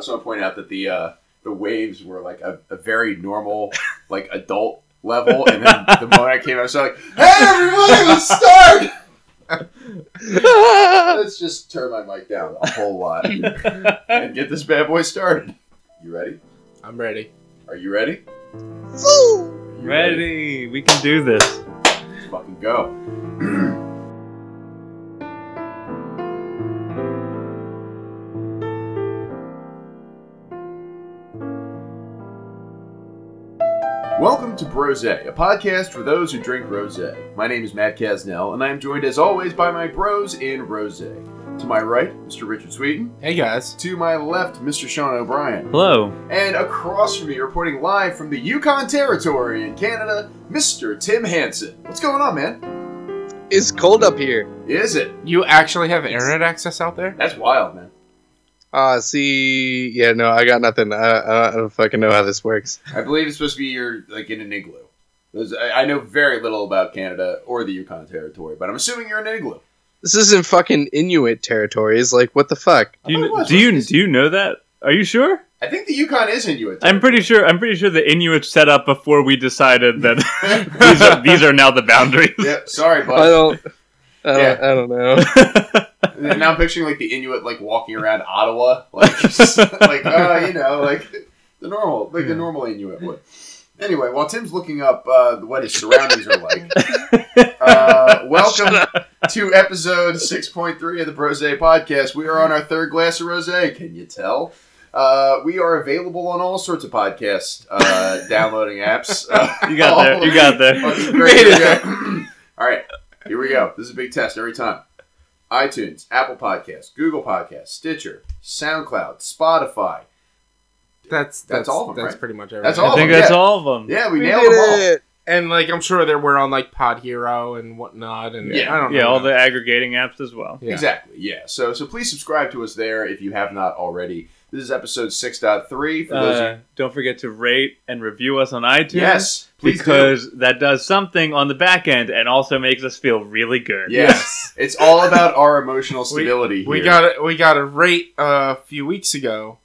just want to point out that the uh, the waves were like a, a very normal, like adult level, and then the moment I came out, I was like, "Hey, everybody, let's start." Let's just turn my mic down a whole lot and get this bad boy started. You ready? I'm ready. Are you ready? Ready. We can do this. Let's fucking go. Welcome to Brose, a podcast for those who drink rose. My name is Matt Casnell, and I am joined as always by my bros in rose. To my right, Mr. Richard Sweeten. Hey guys. To my left, Mr. Sean O'Brien. Hello. And across from me, reporting live from the Yukon Territory in Canada, Mr. Tim Hansen. What's going on, man? It's cold up here. Is it? You actually have internet access out there? That's wild, man. Uh, see, yeah, no, I got nothing. I, I, I don't fucking know how this works. I believe it's supposed to be you're like in an igloo. There's- I I know very little about Canada or the Yukon Territory, but I'm assuming you're in an igloo. This isn't fucking Inuit territories. Like, what the fuck? Do I thought it you was. do you do you know that? Are you sure? I think the Yukon is Inuit. I'm pretty sure. I'm pretty sure the Inuit set up before we decided that these are these are now the boundaries. yeah, sorry, I don't. I don't, Yeah. I don't know. And now I'm picturing like the Inuit like walking around Ottawa, like just, like uh, you know, like the normal, like the normal Inuit would. Anyway, while Tim's looking up uh, what his surroundings are like, uh, welcome to episode 6.3 of the Brose podcast. We are on our third glass of rose. Can you tell? Uh, we are available on all sorts of podcast uh, downloading apps. Uh, You got there. You got there. Fucking great. Here we all right, here we go. This is a big test every time. iTunes, Apple Podcasts, Google Podcasts, Stitcher, SoundCloud, Spotify. That's That's all of them, That's right? pretty much everything. That's all I think of them, that's yeah. all of them. Yeah, we, We nailed did them all. it. And like I'm sure that we're on like Pod Hero and whatnot, and Yeah. I don't know. Yeah, all the aggregating apps as well. Yeah. Exactly. Yeah. So so please subscribe to us there if you have not already. This is episode 6.3 for those Uh, don't forget to rate and review us on iTunes. Yes, please do. because that does something on the back end and also makes us feel really good. Yes. It's all about our emotional stability We here. got it. We got a rate uh, a few weeks ago.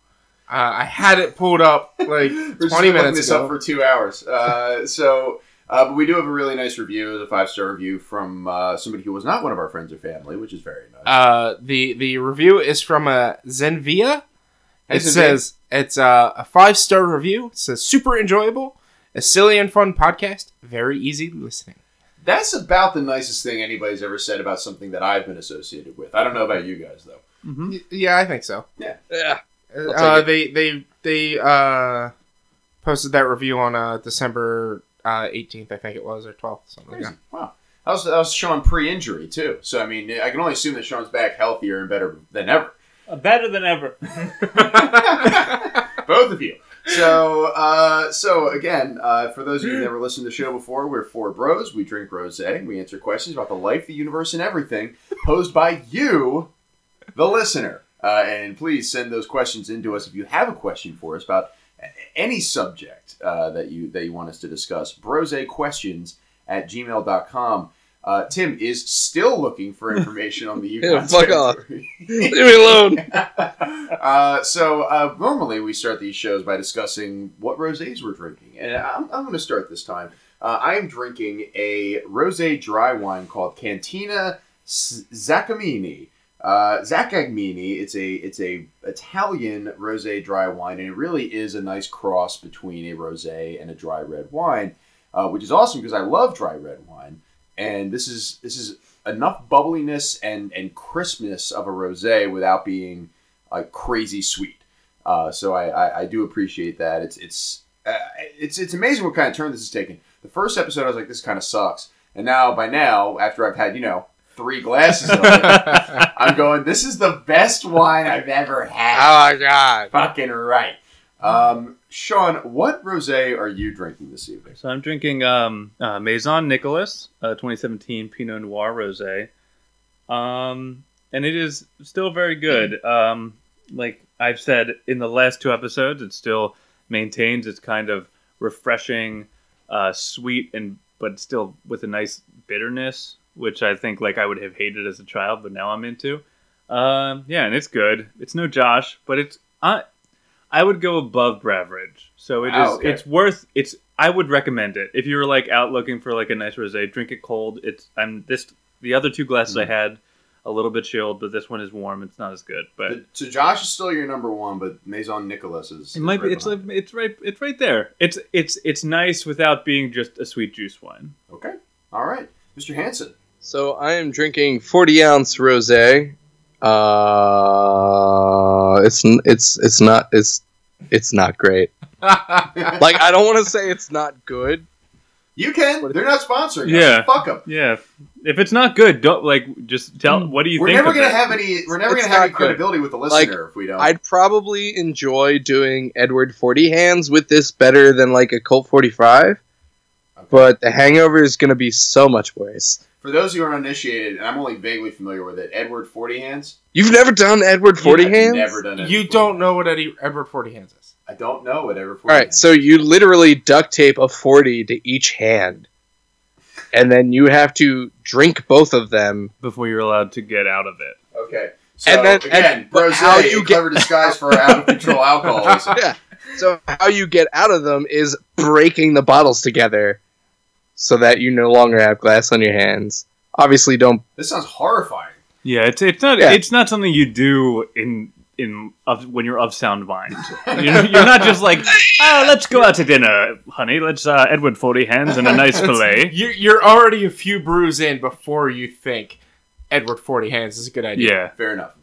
Uh, I had it pulled up like We're just 20 looking minutes this ago. up for two hours. Uh, so, uh, but we do have a really nice review, a five star review from uh, somebody who was not one of our friends or family, which is very nice. Uh, the the review is from a Zenvia. Hey, It Zenvia. says it's uh, a five star review. It says super enjoyable, a silly and fun podcast, very easy listening. That's about the nicest thing anybody's ever said about something that I've been associated with. I don't know about you guys though. Mhm. Y- Yeah, I think so. Yeah. Uh, they they they uh, posted that review on uh, December uh, 18th, I think it was, or 12th, something like that. Wow. That was, that was Sean pre-injury too. So I mean, I can only assume that Sean's back healthier and better than ever. Better than ever. Both of you. So, uh, so again, uh, for those of you who never listened to the show before, we're four bros. We drink rosé. We answer questions about the life, the universe, and everything posed by you, the listener. Uh, and please send those questions in to us if you have a question for us about any subject uh, that you that you want us to discuss. Brose questions at gmail.com. Uh, Tim is still looking for information on the Yukon fuck off. Leave me alone. uh, so uh, normally we start these shows by discussing what rosés we're drinking, and I'm, I'm going to start this time. Uh, I am drinking a rosé dry wine called Cantina Zaccagnini. Uh, Zaccagnini. It's a it's a Italian rosé dry wine, and it really is a nice cross between a rosé and a dry red wine, uh, which is awesome because I love dry red wine, and this is this is enough bubbliness and and crispness of a rosé without being like crazy sweet. Uh, so I, I, I do appreciate that. It's it's uh, it's it's amazing what kind of turn this is taking. The first episode I was like, this kind of sucks, and now by now after I've had you know three glasses of it, I'm going, this is the best wine I've ever had. Oh my god. Fucking right. Um, Sean, what rosé are you drinking this evening? So I'm drinking um, uh, Maison Nicolas, uh, 2017 Pinot Noir Rosé, um, and it is still very good. Um, like I've said in the last two episodes, it still maintains its kind of refreshing, uh, sweet, and but still with a nice bitterness, which I think like I would have hated as a child, but now I'm into. Um, yeah, and it's good. It's no Josh, but it's I I would go above average. So it is. Wow, okay. It's worth. It's. I would recommend it if you were like out looking for like a nice rosé. Drink it cold. It's. I'm this. The other two glasses Mm. I had, a little bit chilled, but this one is warm. It's not as good, but But- So Josh is still your number one, but Maison Nicolas is. it might be. right It's behind. like, it's right. It's right there. It's it's it's nice without being just a sweet juice wine. okay. All right, Mr. Hanson. So I am drinking 40 ounce rosé. Uh, it's it's it's not it's it's not great. Like I don't want to say it's not good. You can. They're not sponsoring. us. Yeah. Fuck them. Yeah. If it's not good, don't like just tell. What do you We're think? never of gonna it? have any. We're never It's gonna have any not good. credibility with the listener if we don't. I'd probably enjoy doing Edward 40 hands with this better than like a Colt 45, Okay. but the Hangover is going to be so much worse. For those who are uninitiated, and I'm only vaguely familiar with it, Edward Forty Hands. You've never done Edward 40 I've hands? Never done it. you don't know what Eddie Edward Forty Hands is. I don't know what Edward All 40 right, Hands. so you literally duct tape a 40 to each hand. And then you have to drink both of them. before you're allowed to get out of it. Okay. So And then- again, and- but how you a clever disguise for out of control alcoholism. yeah. So how you get out of them is breaking the bottles together so that you no longer have glass on your hands. Obviously don't This sounds horrifying. Yeah, it's it's not Yeah. it's not something you do in in of when you're of sound mind. You're, you're not just like, oh, let's go out to dinner, honey. Let's uh, Edward Forty Hands and a nice fillet. You're, you're already a few brews in before you think Edward Forty Hands is a good idea. Yeah, Fair enough.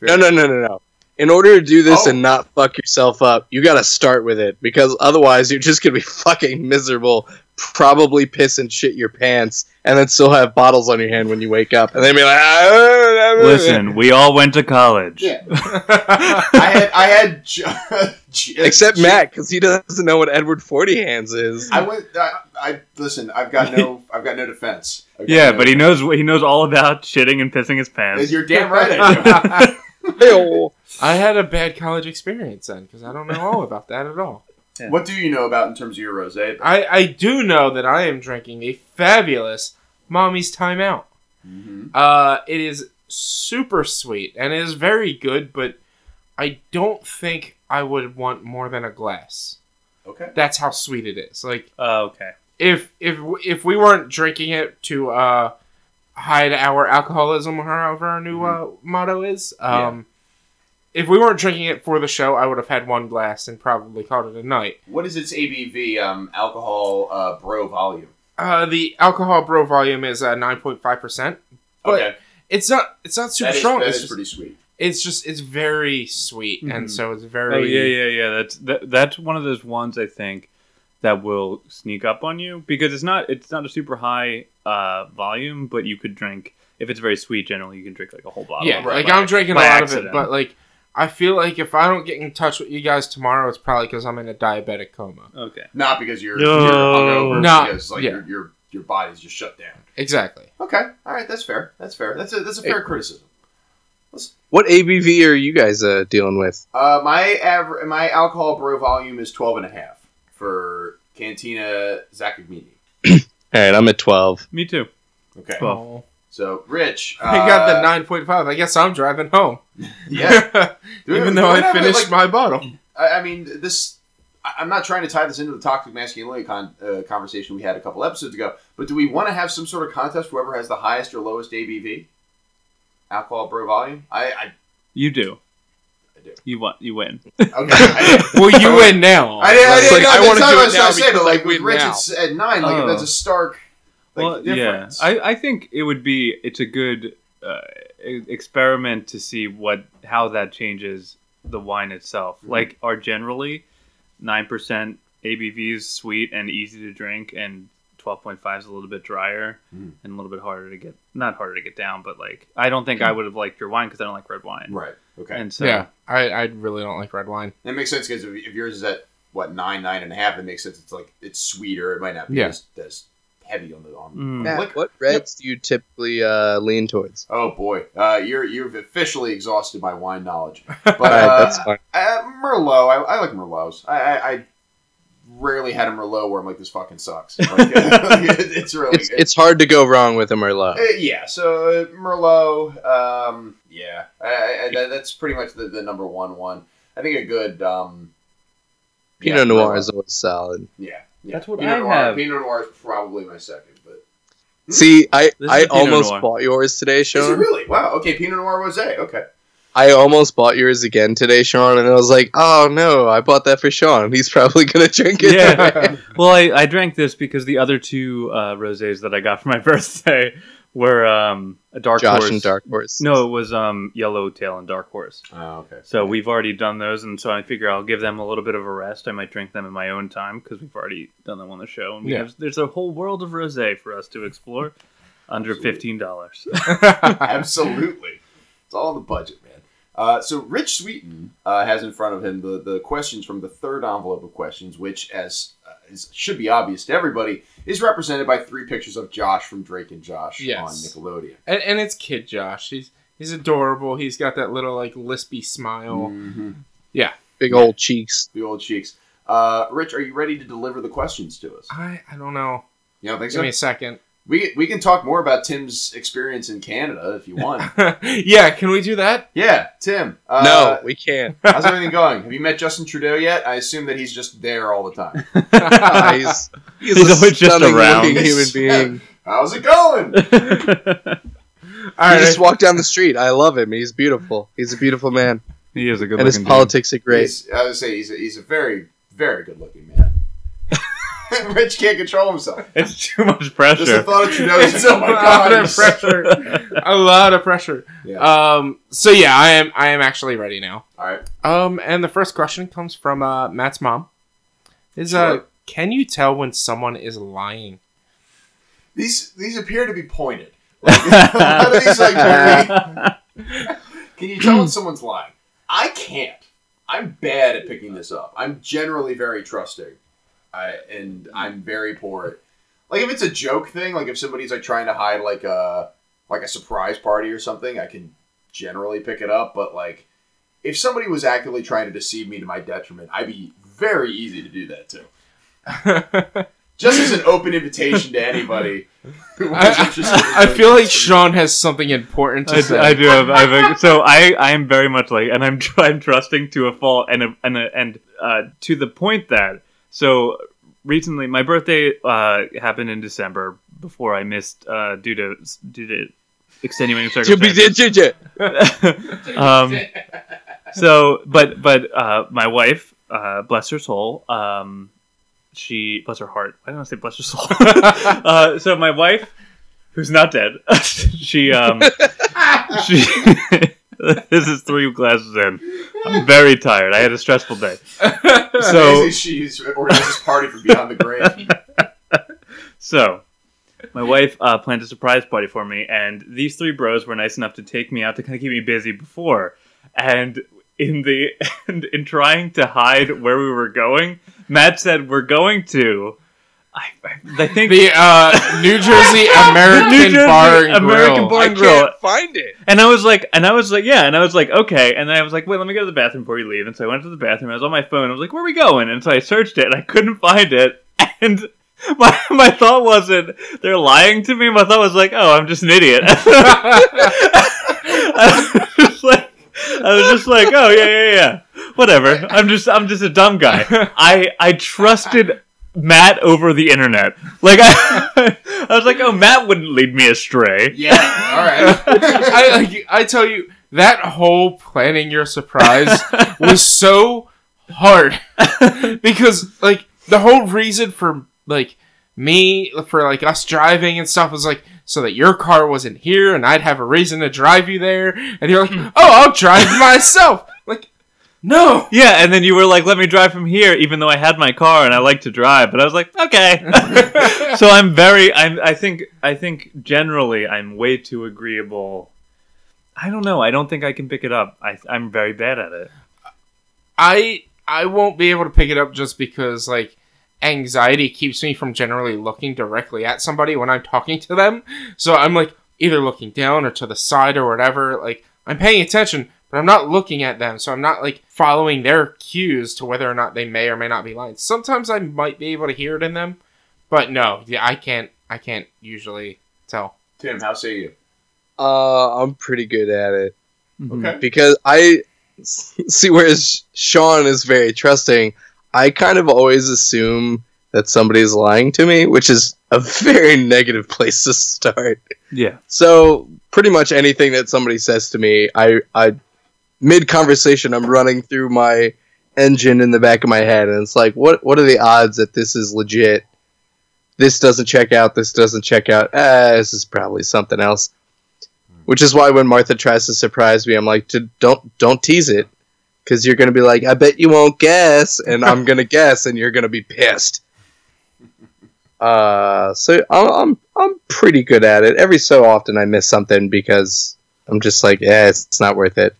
No no no no no. In order to do this Oh. and not fuck yourself up, you gotta start with it because otherwise you're just gonna be fucking miserable, probably piss and shit your pants, and then still have bottles on your hand when you wake up, and then be like, ah, ah, ah, ah, listen, we all went to college. Yeah. I had I had ju- ju- Except ju- Matt, because he doesn't know what Edward Forty Hands is. I went. I, I listen. I've got no. I've got no defense. Got Yeah, no but he defense. knows he knows all about shitting and pissing his pants. You're damn right. I do. I had a bad college experience then because I don't know all about that at all. What do you know about in terms of your rosé? I, I do know that I am drinking a fabulous Mommy's Timeout. Mm-hmm. Uh, it is super sweet and it is very good, but I don't think I would want more than a glass. Okay. That's how sweet it is. Like Oh, okay. if if if we weren't drinking it to uh hide our alcoholism or however our new uh, motto is um if we weren't drinking it for the show i would have had one glass and probably called it a night What is its ABV? Um, alcohol uh, bro volume. uh the alcohol bro volume is uh 9.5% Okay. it's not it's not super That is, strong that it's is just, pretty sweet. it's just it's very sweet and Mhm. so it's very Oh yeah, yeah, yeah. That's that, that's one of those ones I think that will sneak up on you because it's not it's not a super high uh, volume, but you could drink if it's very sweet. Generally, you can drink like a whole bottle. Yeah, of like by- I'm drinking a lot accident. of it, but like I feel like if I don't get in touch with you guys tomorrow, it's probably because I'm in a diabetic coma. okay. Not because you're, No. you're hungover. No. Because like Yeah. your, your your body's just shut down. Exactly. Okay. All right. That's fair. That's fair. That's a that's a fair criticism. What ABV are you guys uh, dealing with? Uh, my aver- my alcohol bro volume is 12 and a half for Cantina Zaccagnini. All right, I'm at 12. Me too. Okay. Well, Oh. So, Rich. Uh, I got the nine point five. I guess I'm driving home. Yeah. Do Even though I finished like- my bottle. I, I mean, this. I- I'm not trying to tie this into the toxic masculinity con- uh, conversation we had a couple episodes ago, but do we want to have some sort of contest? Whoever has the highest or lowest ABV, alcohol bro volume. I, I you do. I do. You want you win. okay. Well, you win now. I didn't. I like, know, I wanna do it was now trying to say, because but like with Rich, it's at nine. Like Oh. that's a stark like, well, difference. yeah. I, I think it would be it's a good uh, e- experiment to see what how that changes the wine itself. Mhm. Like, are generally nine percent ABVs sweet and easy to drink, and twelve point five is a little bit drier Mhm. and a little bit harder to get not harder to get down, but like I don't think I would have liked your wine because I don't like red wine. right. Okay. And so yeah, I, I really don't like red wine. That makes sense because if, if yours is at what nine, nine and a half, it makes sense. It's like it's sweeter. It might not be Yeah. as, as heavy on the on. Mm. the Matt, liquor. what reds do you typically uh, lean towards? Oh boy, uh, you're you've officially exhausted my wine knowledge. But All right, uh, that's fine. uh, Merlot, I, I like Merlots. I, I, I rarely had a Merlot where I'm like, this fucking sucks. Like, it's really It's, good. it's hard to go wrong with a Merlot. Uh, yeah, so uh, Merlot, um, yeah, I, I, I, that- that's pretty much the, the number one one. I think a good um, Pinot yeah, Noir Merlot. is always solid. Yeah, yeah. That's what Pinot I Noir. have. Pinot Noir is probably my second, but See, I This is I a Pinot almost Noir. bought yours today, is it Sean. really? Wow. Okay, Pinot Noir rosé. Okay. I almost bought yours again today, Sean, and I was like, oh no, I bought that for Sean. He's probably gonna drink it. Yeah. Well, I, I drank this because the other two uh, rosés that I got for my birthday were um, a dark Josh horse. and Dark Horse. No, it was um, Yellowtail and Dark Horse. Oh, okay. So we've already done those, and so I figure I'll give them a little bit of a rest. I might drink them in my own time because we've already done them on the show. And we Yeah. have, there's a whole world of rosé for us to explore under Absolutely. fifteen dollars. Absolutely. It's all in the budget, man. Uh, so Rich Sweeten uh, has in front of him the, the questions from the third envelope of questions, which, as uh, is, should be obvious to everybody, is represented by three pictures of Josh from Drake and Josh Yes. on Nickelodeon. and, and it's kid Josh. He's he's adorable. He's got that little like lispy smile. Mm-hmm. Big old cheeks. Big old cheeks. Uh, Rich, are you ready to deliver the questions to us? I I don't know. You don't think Give so? me a second. We, we can talk more about Tim's experience in Canada if you want. yeah, can we do that? yeah, Tim. Uh, no, we can't. How's everything going? Have you met Justin Trudeau yet? I assume that he's just there all the time. Ah, he's he's, He's always just around. human being. How's it going? All he right. just walked down the street. I love him. He's beautiful. He's a beautiful man, he is a good and his looking politics are great. He's, I would say he's a, he's a very, very good looking man. Rich can't control himself. It's too much pressure. Just the pressure. thought of Trudeau is It's oh a my lot god. of pressure. a lot of pressure. Yeah. Um. So yeah, I am. I am actually ready now. All right. Um. And the first question comes from uh, Matt's mom. Is uh, can you tell when someone is lying? These these appear to be pointed. Like, a these, like, very- Can you tell when someone's lying? I can't. I'm bad at picking this up. I'm generally very trusting, I, and I'm very poor at. Like if it's a joke thing, like if somebody's like trying to hide like a like a surprise party or something, I can generally pick it up. But like if somebody was actively trying to deceive me to my detriment, I'd be very easy to do that too. Just as an open invitation to anybody I, I, I feel like. Sean has something important to I, say. I do have, I have a, so I, I am very much like, and I'm I'm trusting to a fault, and a, and a, and uh, to the point that so recently my birthday uh, happened in December before I missed uh, due to due to extenuating circumstances. um, so, but but uh, my wife, uh, bless her soul, um, she bless her heart. I don't want to say bless her soul. uh, so my wife, who's not dead, she um, she. this is three glasses in. I'm very tired. I had a stressful day. So Amazing she's organized this party from beyond the grave. So, my wife uh, planned a surprise party for me, and these three bros were nice enough to take me out to kind of keep me busy before. And in the and in trying to hide where we were going, Matt said we're going to. I, I, I think the uh, New Jersey American New Jersey Bar and American Grill. Bar I and Grill. can't find it. And I was like, and I was like, yeah, and I was like, okay. And then I was like, wait, let me go to the bathroom before you leave. And so I went to the bathroom. I was on my phone. I was like, where are we going? And so I searched it, and I couldn't find it. And my my thought wasn't they're lying to me. My thought was like, oh, I'm just an idiot. I was just like, I was just like, oh yeah, yeah, yeah, whatever. I'm just I'm just a dumb guy. I I trusted. Matt over the internet, like I, I was like, "Oh, Matt wouldn't lead me astray." Yeah, all right. I like, I tell you that whole planning your surprise was so hard. Because like the whole reason for like me for like us driving and stuff was like so that your car wasn't here and I'd have a reason to drive you there. And you're like hmm. oh I'll drive myself. like no Yeah, and then you were like, "Let me drive from here," even though I had my car and I like to drive. But I was like, "Okay." so I'm very, I'm, I think, I think generally I'm way too agreeable. I don't know. I don't think I can pick it up. I, I'm very bad at it. I I won't be able to pick it up just because like anxiety keeps me from generally looking directly at somebody when I'm talking to them. So I'm like either looking down or to the side or whatever. Like I'm paying attention, but I'm not looking at them. So I'm not like following their cues to whether or not they may or may not be lying. Sometimes I might be able to hear it in them, but no, yeah, I can't. I can't usually tell. Tim, how say you? Uh, I'm pretty good at it Mm-hmm. Okay. because I See, whereas Sean is very trusting, I kind of always assume that somebody's lying to me, which is a very negative place to start. Yeah. So pretty much anything that somebody says to me, I, I mid conversation, I'm running through my engine in the back of my head, and it's like, what what are the odds that this is legit? This doesn't check out. This doesn't check out. Ah, this is probably something else. Which is why when Martha tries to surprise me, I'm like, don't don't tease it, because you're gonna be like, I bet you won't guess, and I'm gonna guess, and you're gonna be pissed. Uh, so I'm, I'm I'm pretty good at it. Every so often I miss something because I'm just like, yeah, it's, it's not worth it.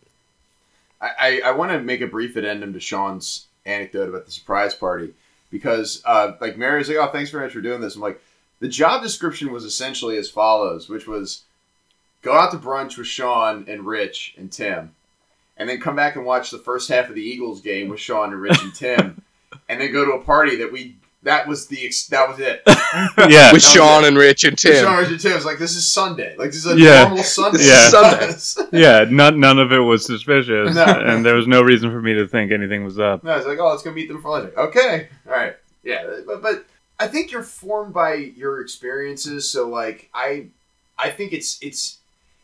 I, I, I want to make a brief addendum to Sean's anecdote about the surprise party because, uh, like, Mary's like, "Oh, thanks very much for doing this." I'm like, the job description was essentially as follows, which was go out to brunch with Sean and Rich and Tim, and then come back and watch the first half of the Eagles game with Sean and Rich and Tim, and then go to a party that we that was the ex- that was it. Yeah. With Sean it. and Rich and With Tim. Sean, Rich, and Tim was like, "This is Sunday. Like this is a Yeah. normal Sunday. This is Sunday. yeah. None none of it was suspicious, No. and there was no reason for me to think anything was up. No, it's like, oh, let's go meet them for lunch. Like, okay, all right, yeah, but but I think you're formed by your experiences. So like, I I think it's it's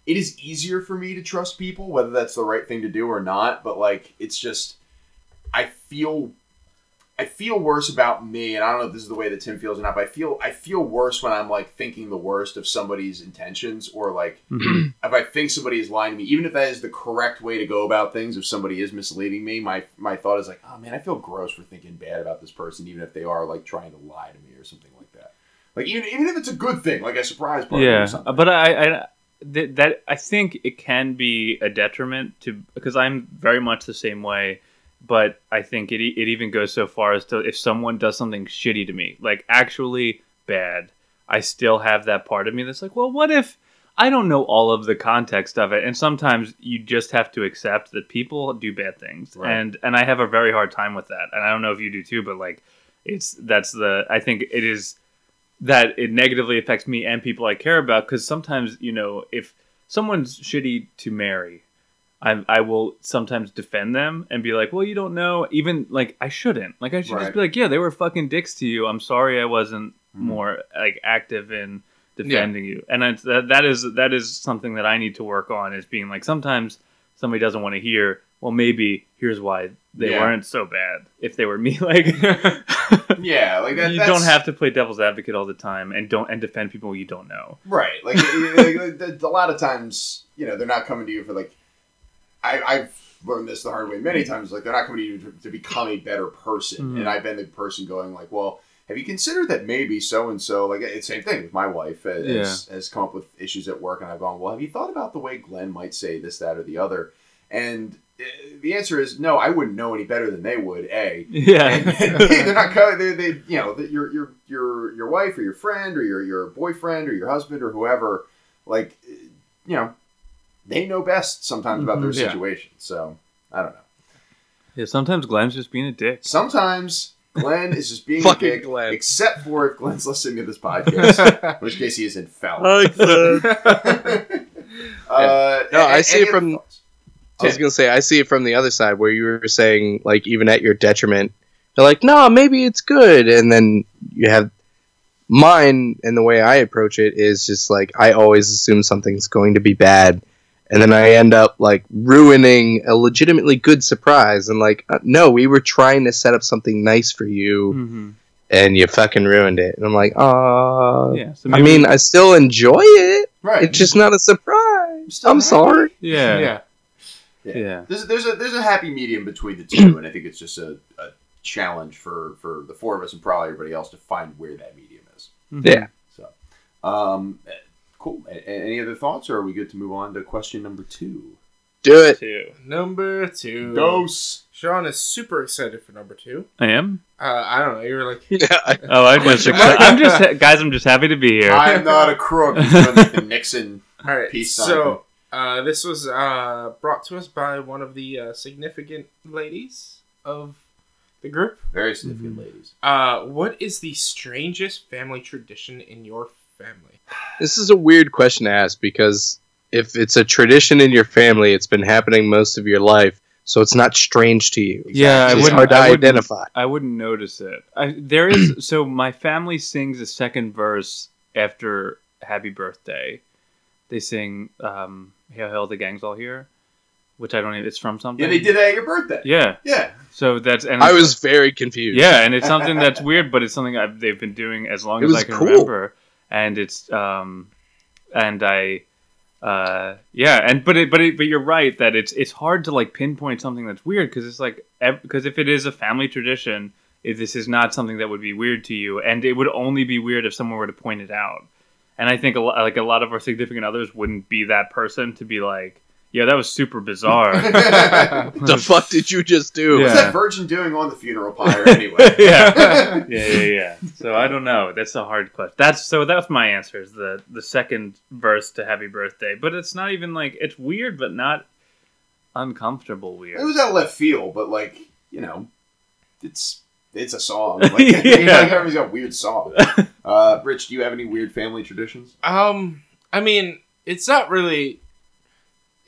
it is easier for me to trust people, whether that's the right thing to do or not. But like, it's just I feel I feel worse about me, and I don't know if this is the way that Tim feels or not. But I feel I feel worse when I'm like thinking the worst of somebody's intentions, or like Mhm. if I think somebody is lying to me, even if that is the correct way to go about things, if somebody is misleading me, my my thought is like, oh man, I feel gross for thinking bad about this person, even if they are like trying to lie to me or something like that. Like even even if it's a good thing, like a surprise party or yeah, something. but I, I th- that I think it can be a detriment to because I'm very much the same way. But I think it it even goes so far as to if someone does something shitty to me, like actually bad, I still have that part of me that's like, well, what if I don't know all of the context of it? And sometimes you just have to accept that people do bad things, Right. and and I have a very hard time with that. And I don't know if you do too, but like, it's that's the I think it is that it negatively affects me and people I care about because sometimes you know if someone's shitty to Mary, I I will sometimes defend them and be like, well, you don't know. Even like I shouldn't. Like I should Right. just be like, yeah, they were fucking dicks to you. I'm sorry I wasn't Mhm. more like active in defending you. And it's, that that is that is something that I need to work on is being like sometimes somebody doesn't want to hear. Well, maybe here's why they Yeah. weren't so bad. If they were me, like yeah, like that, you that's- don't have to play devil's advocate all the time and don't and defend people you don't know. Right. Like, like, like, a lot of times, you know, they're not coming to you for like. I, I've learned this the hard way many times. Like, they're not coming to you to, to become a better person. Mhm. And I've been the person going like, well, have you considered that maybe so and so? Like, it's the same thing with my wife uh, has, has come up with issues at work, and I've gone, well, have you thought about the way Glenn might say this, that, or the other? And uh, the answer is no. I wouldn't know any better than they would. A. Yeah, And, and they're not they they you know your your your your wife or your friend or your your boyfriend or your husband or whoever like you know they know best sometimes about their Mhm. Yeah. situation so i don't know yeah. Sometimes Glenn's just being a dick. sometimes glenn is just being a Fucking dick Glenn. except for if glenn's listening to this podcast in which case he is infallible uh, No, I see it from- I was gonna say I see it from the other side where you were saying like even at your detriment, they're like, no, maybe it's good, and then you have mine and the way I approach it is just like I always assume something's going to be bad, and then I end up like ruining a legitimately good surprise, and like uh, no, we were trying to set up something nice for you, Mm-hmm. and you fucking ruined it, and I'm like, ah, Yeah. So I mean, I still enjoy it. right It's just not a surprise. Still I'm happy. sorry. yeah, yeah. yeah, There's, there's a there's a happy medium between the two, and I think it's just a, a challenge for for the four of us and probably everybody else to find where that medium is. Mhm. Yeah. So, um, cool. A- a- any other thoughts, or are we good to move on to question number two? Do it. Two. Number two. Dose. Sean is super excited for number two. I am. Uh, I don't know. You were like, Yeah. I- Oh, I just, I'm just guys. I'm just happy to be here. I'm not a crook. He's doing like the Nixon. all right. Peace so uh, this was uh, brought to us by one of the uh, significant ladies of the group. Very significant ladies. Uh, what is the strangest family tradition in your family? This is a weird question to ask because if it's a tradition in your family, it's been happening most of your life. so it's not strange to you. Yeah, I it's wouldn't- hard to I wouldn't- identify. I wouldn't notice it. I, there is so my family sings the second verse after "Happy Birthday." They sing um, "Hail Hail the Gang's All Here," which I don't even. It's from something. Yeah, they did that at your birthday. Yeah, Yeah. so that's and I was very confused. yeah, and it's something that's weird, but it's something I've, they've been doing as long It as I can cool. remember, and it's um, and I. Uh yeah and but it but it but you're right that it's it's hard to like pinpoint something that's weird because it's like because if it is a family tradition if this is not something that would be weird to you and it would only be weird if someone were to point it out and i think a lot like a lot of our significant others wouldn't be that person to be like yeah that was super bizarre the fuck did you just do? Yeah. What's that virgin doing on the funeral pyre anyway? yeah yeah yeah yeah so i don't know that's a hard question that's so that's my answer is the the second verse to happy birthday but it's not even like it's weird but not uncomfortable weird It was out left field, but like you know, it's it's a song. Like, Yeah. you know, everybody's got weird songs. Uh, Rich, do you have any weird family traditions? Um, I mean, it's not really,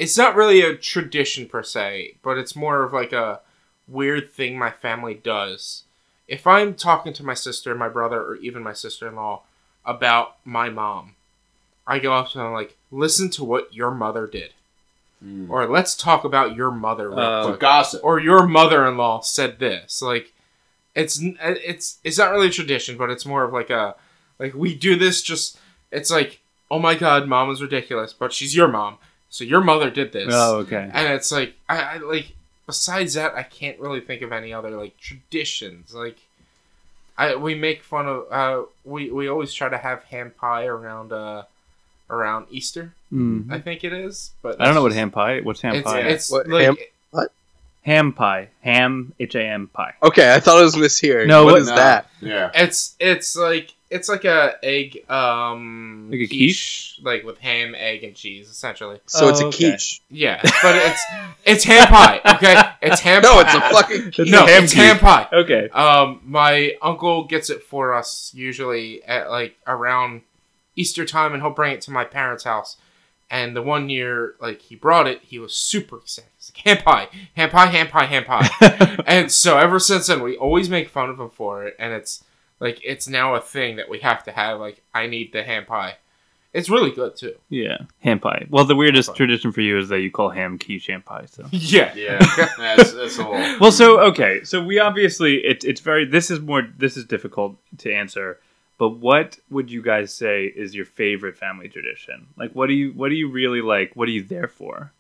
it's not really a tradition per se, but it's more of like a weird thing my family does. If I'm talking to my sister, my brother, or even my sister-in-law about my mom, I go up to them like, "Listen to what your mother did," or "Let's talk about your mother real Uh, quick," gossip. or "Your mother-in-law said this." Like, it's it's it's not really a tradition, but it's more of like a like we do this just. It's like, oh my god, mom is ridiculous, but she's your mom, so your mother did this, oh okay and it's like I, I like. Besides that, I can't really think of any other like traditions. Like, I we make fun of. Uh, we we always try to have ham pie around uh around Easter. Mm. I think it is, but i don't know what ham pie what's ham It's pie it's What, like ham- ham pie ham h-a-m pie Okay, I thought it was mishearing. No, what what- is No. that? Yeah. It's it's like it's like a egg um Like a quiche? like with ham, egg, and cheese essentially. So it's Oh, a okay. quiche. Yeah, but it's it's ham pie. Okay, it's ham. No, pie. it's a fucking quiche. no, ham it's ham pie. okay Um, my uncle gets it for us usually at like around Easter time, and he'll bring it to my parents' house. And the one year, like he brought it, he was super excited. He's like, ham pie, ham pie, ham pie, ham pie. and so ever since then, we always make fun of him for it, and it's like it's now a thing that we have to have. Like, I need the ham pie. It's really good too. Yeah, ham pie. Well, the weirdest pie. tradition for you is that you call ham quiche ham pie. So. Yeah, Yeah. That's, that's a little. Well, so okay, so we obviously it, it's very. This is more. This is difficult to answer. But what would you guys say is your favorite family tradition? Like, what do you what do you really like? What are you there for?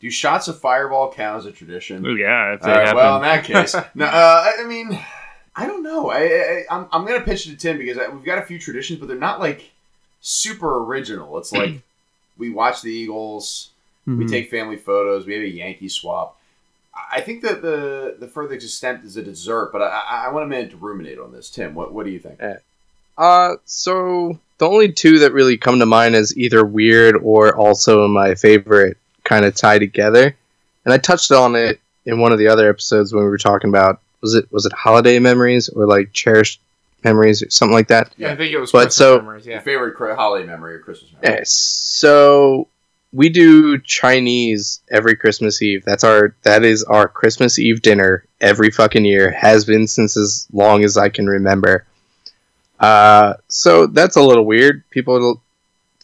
Do shots of Fireball count as a tradition? Oh, yeah, if they All right, happen. well, in that case, no, uh, I I mean, I don't know. I, I I'm, I'm gonna pitch it to Tim because I, we've got a few traditions, but they're not like super original. It's like we watch the Eagles, we Mhm. take family photos, we have a Yankee swap. I I think that the the further extent is a dessert, but I, I, I want a minute to ruminate on this. Tim, what what do you think? Uh, so the only two that really come to mind as either weird or also my favorite kind of tie together, and I touched on it in one of the other episodes when we were talking about was it was it holiday memories or like cherished memories or something like that. yeah. I think it was. But Christmas so- memories, Your favorite holiday memory or Christmas memory? Yeah, so we do Chinese every Christmas Eve. That's our that is our Christmas Eve dinner every fucking year. Has been since as long as I can remember. Uh, so that's a little weird. People,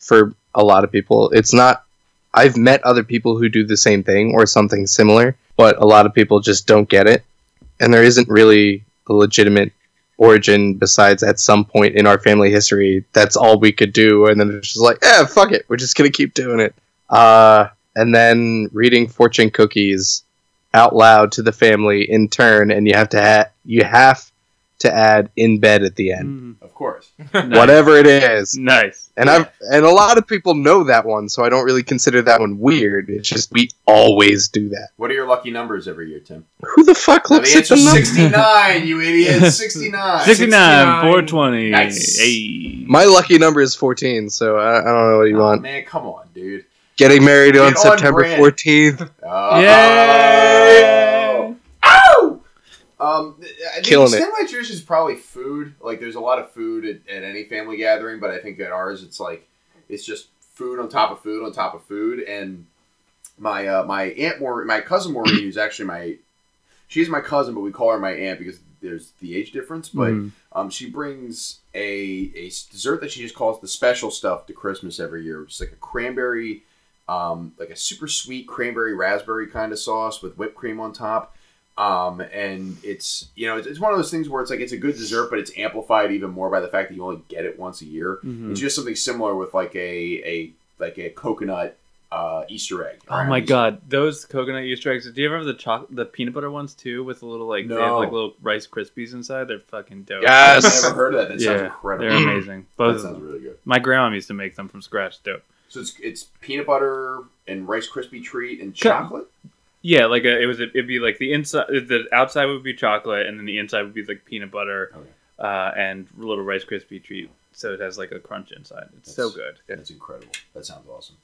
for a lot of people, it's not. I've met other people who do the same thing or something similar, but a lot of people just don't get it, and there isn't really a legitimate origin besides at some point in our family history that's all we could do. And then it's just like eh fuck it. We're just gonna keep doing it. Uh and then reading fortune cookies out loud to the family in turn and you have to ha- you have to add in bed at the end Mhm. Of course. Nice. whatever it is Nice. and i've and a lot of people know that one so i don't really consider that one weird it's just we always do that What are your lucky numbers every year, Tim? who the fuck Now, looks the at the answer's number 69, you idiot. 69. 69, 69. 420. Nice. Hey. my lucky number is 14 so i, I don't know what you Oh, want man, come on, dude. getting married on Get on september brand. 14th Oh. Yay! Um, I think Killing it. family tradition is probably food. Like, there's a lot of food at, at any family gathering, but I think at ours, it's like it's just food on top of food on top of food, and my uh, my aunt Maureen, my cousin Maureen, who's actually my she's my cousin, but we call her my aunt because there's the age difference. But Mhm. um, she brings a a dessert that she just calls the special stuff to Christmas every year, which is like a cranberry, um, like a super sweet cranberry raspberry kind of sauce with whipped cream on top. Um, and it's you know it's, it's one of those things where it's like it's a good dessert, but it's amplified even more by the fact that you only get it once a year. Mhm. It's just something similar with like a a like a coconut uh, Easter egg. Oh my Easter. god, those coconut Easter eggs! Do you remember the choc- the peanut butter ones too, with the little like they have No. like little Rice Krispies inside? They're fucking dope. Yes, I've never heard of that. That sounds yeah, incredible. they're amazing. Both That sounds really good. My grandma used to make them from scratch. Dope. So it's it's peanut butter and Rice Krispie treat and Ca- chocolate. Yeah, like a, it was. It'd be like the inside, the outside would be chocolate, and then the inside would be like peanut butter, Okay. uh, and a little Rice Krispie treat. So it has like a crunch inside. It's so good. That's incredible. That sounds awesome.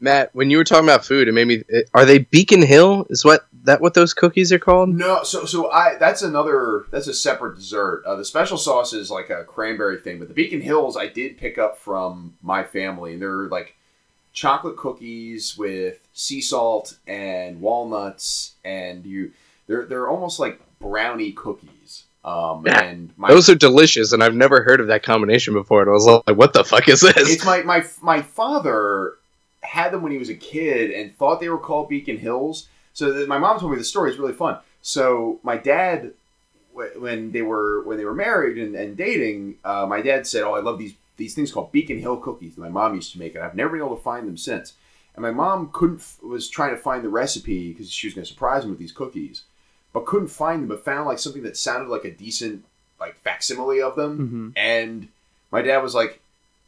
Matt, when you were talking about food, it made me. Are they Beacon Hill? Is what that what those cookies are called? No, so so I that's another that's a separate dessert. Uh, the special sauce is like a cranberry thing, but the Beacon Hills I did pick up from my family, and they're like chocolate cookies with sea salt and walnuts, and you they're they're almost like brownie cookies. Um, Yeah. and my Those are delicious, and I've never heard of that combination before. And I was like, "What the fuck is this?" it's my my my father had them when he was a kid and thought they were called Beacon Hills. So that my mom told me the story. It's really fun. So my dad, when they were when they were married and, and dating, uh, my dad said, "Oh, I love these these things called Beacon Hill cookies that my mom used to make, and I've never been able to find them since." And my mom couldn't was trying to find the recipe because she was going to surprise me with these cookies, but couldn't find them. But found like something that sounded like a decent like facsimile of them. Mm-hmm. And my dad was like,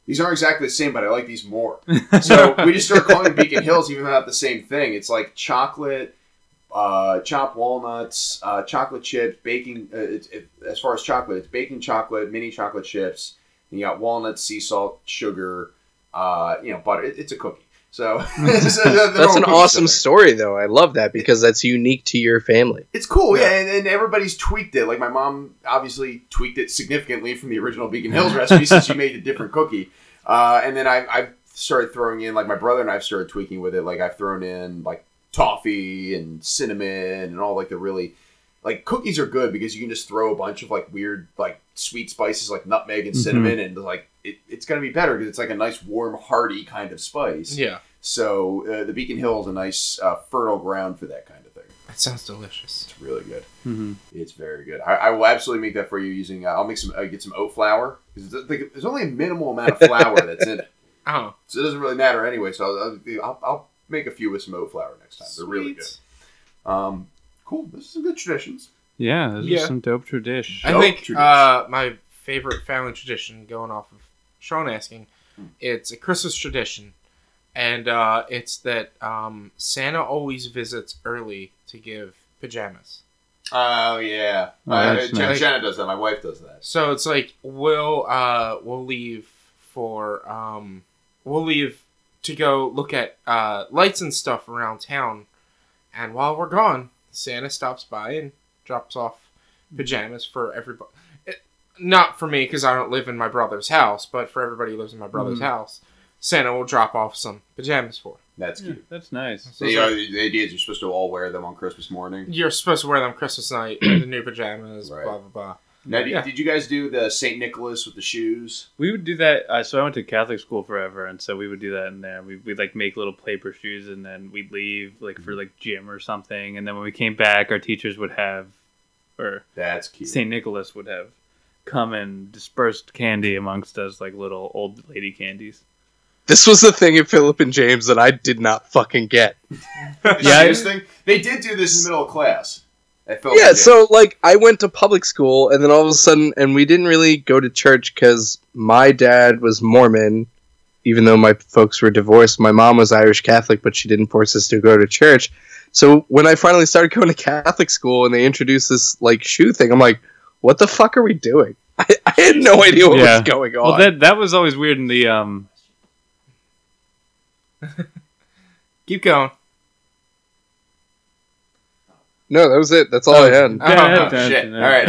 "These aren't exactly the same, but I like these more." so we just started calling them Beacon Hills, even though they're not the same thing. It's like chocolate, uh, chopped walnuts, uh, chocolate chips, baking. Uh, it's it, as far as chocolate, it's baking chocolate, mini chocolate chips. And you got walnuts, sea salt, sugar, uh, you know, butter. It, it's a cookie. So, so the- the That's an awesome stuff. story, though. I love that because that's unique to your family. It's cool, yeah, Yeah. and, and everybody's tweaked it. Like my mom obviously tweaked it significantly from the original Beacon Hills recipe since she made a different cookie. Uh, and then I, I've started throwing in, like my brother and I've started tweaking with it. Like I've thrown in like toffee and cinnamon and all like the really like cookies are good because you can just throw a bunch of like weird like sweet spices like nutmeg and Mhm. cinnamon and like it, it's gonna be better because it's like a nice warm hearty kind of spice. Yeah, So uh, the Beacon Hill is a nice uh, fertile ground for that kind of thing. that sounds delicious. It's really good. Mm-hmm. It's very good. I, I will absolutely make that for you using. Uh, I'll make some. Uh, get some oat flour because there's only a minimal amount of flour that's in it, Oh, so it doesn't really matter anyway. So I'll, I'll, I'll make a few with some oat flour next time. They're really good. Um, cool. This is some good traditions. Yeah, those Yeah. are some dope tradition. I Dope think tradition. uh, my favorite family tradition, going off of Sean asking, Hmm. it's a Christmas tradition, and uh, it's that um, Santa always visits early to give pajamas. Oh yeah, Oh, uh, that's Jen- nice. Jenna does that. My wife does that. So it's like we'll uh, we'll leave for um, we'll leave to go look at uh, lights and stuff around town, and while we're gone, Santa stops by and drops off pajamas for everybody. It, not for me because I don't live in my brother's house, but for everybody who lives in my brother's Mhm. house, Santa will drop off some pajamas for. That's Yeah, cute. that's nice. So The, it's uh, the idea is you're supposed to all wear them on Christmas morning. you're supposed to wear them Christmas night, the new pajamas, Right. blah blah blah. Now, did, Yeah. did you guys do the Saint Nicholas with the shoes? We would do that. Uh, so I went to Catholic school forever, and so we would do that in there. We would like make little paper shoes, and then we'd leave like for like gym or something. And then when we came back, our teachers would have, or That's cute. Saint Nicholas would have, come and dispersed candy amongst us, like little old lady candies. This was the thing in Philip and James that I did not fucking get. The Yeah, shoes thing. They did do this in the middle of class. At Phillips Yeah, and so like I went to public school, and then all of a sudden, and we didn't really go to church because my dad was Mormon, even though my folks were divorced. My mom was Irish Catholic, but she didn't force us to go to church. So when I finally started going to Catholic school and they introduced this like shoe thing, I'm like, what the fuck are we doing? I, I had no idea what Yeah. was going on. Well, that that was always weird in the um. Keep going. No, that was it. That's all I had. Oh, Oh, da- shit. da- All right.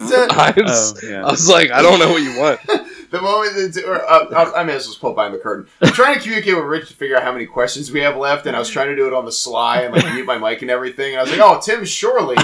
I Oh, was, yeah. I was like, I don't know what you want. the moment that or, uh, I mean, this was pulled behind the curtain. I'm trying to communicate with Rich to figure out how many questions we have left, and I was trying to do it on the sly and like mute my mic and everything. And I was like, "Oh, Tim, surely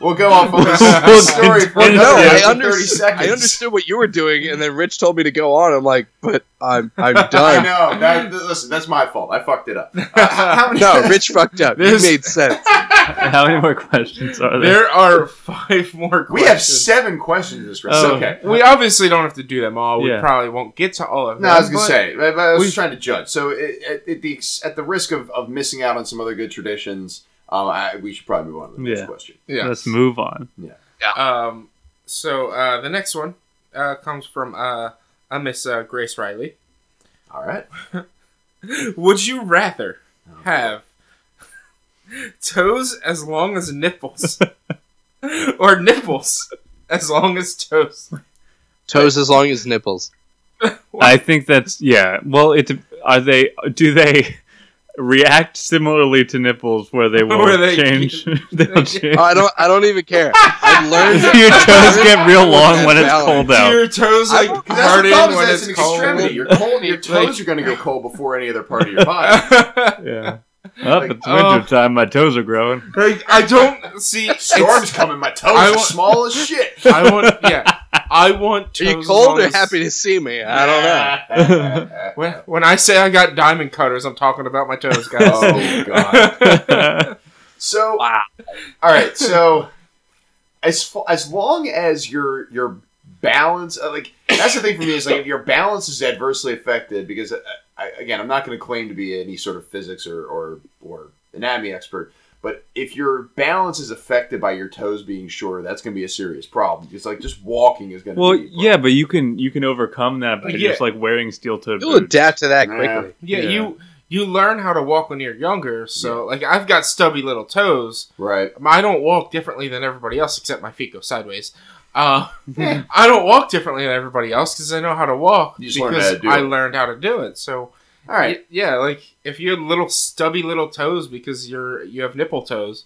we'll go off on this We'll story for continue. another No, I, 30 seconds." I understood what you were doing, and then Rich told me to go on. I'm like, but I'm I'm done. I know. That, listen, that's my fault. I fucked it up. Uh, how many? no, Rich fucked up. You This- made sense. How many more questions are there? There are five more questions. we have seven questions this round. Oh. okay. We obviously don't have to do them all. We Yeah. probably won't get to all of them. No, I was gonna say, but- but I was we- just trying to judge. So, it, at, at the at the risk of, of missing out on some other good traditions, um, I, we should probably move on to the next Yeah. question. Yeah. Let's move on. Yeah. Um, so uh, the next one uh, comes from uh, a Miss uh, Grace Riley. All right. Would you rather Oh, have toes as long as nipples, or nipples as long as toes? Toes as long as nipples. I think that's yeah. Well, it are they? Do they react similarly to nipples where they will Where they- change? they'll change. Oh, I don't. I don't even care. I learned. Your toes get real long when it's cold out. your toes like I- That's the harden problem. when Is it's an cold? extremity. Your cold, your toes are going to go cold before any other part of your body. Yeah. Up, Like, it's winter time. My toes are growing. Like, I don't see. Storm's coming. My toes I are want- small as shit. I want. Yeah, I want. Are Toes you cold long or as- happy to see me? I don't know. When, when I say I got diamond cutters, I'm talking about my toes, guys. oh god. So Wow. All right, so as as long as your your balance, uh, like that's the thing for me is like if your balance is adversely affected, because uh, I, again, I'm not going to claim to be any sort of physics or, or or anatomy expert, but if your balance is affected by your toes being shorter, that's going to be a serious problem. It's like just walking is going to well, be a problem. yeah, but you can you can overcome that by Yeah. just like wearing steel toed You'll boots. adapt to that quickly. Yeah, Yeah. you you learn how to walk when you're younger. So like I've got stubby little toes. right. I don't walk differently than everybody else, except my feet go sideways. Uh, I don't walk differently than everybody else because I know how to walk You just learned because how to do I learned how to do it. So All right. y- yeah, like if you had little stubby little toes because you're you have nipple toes,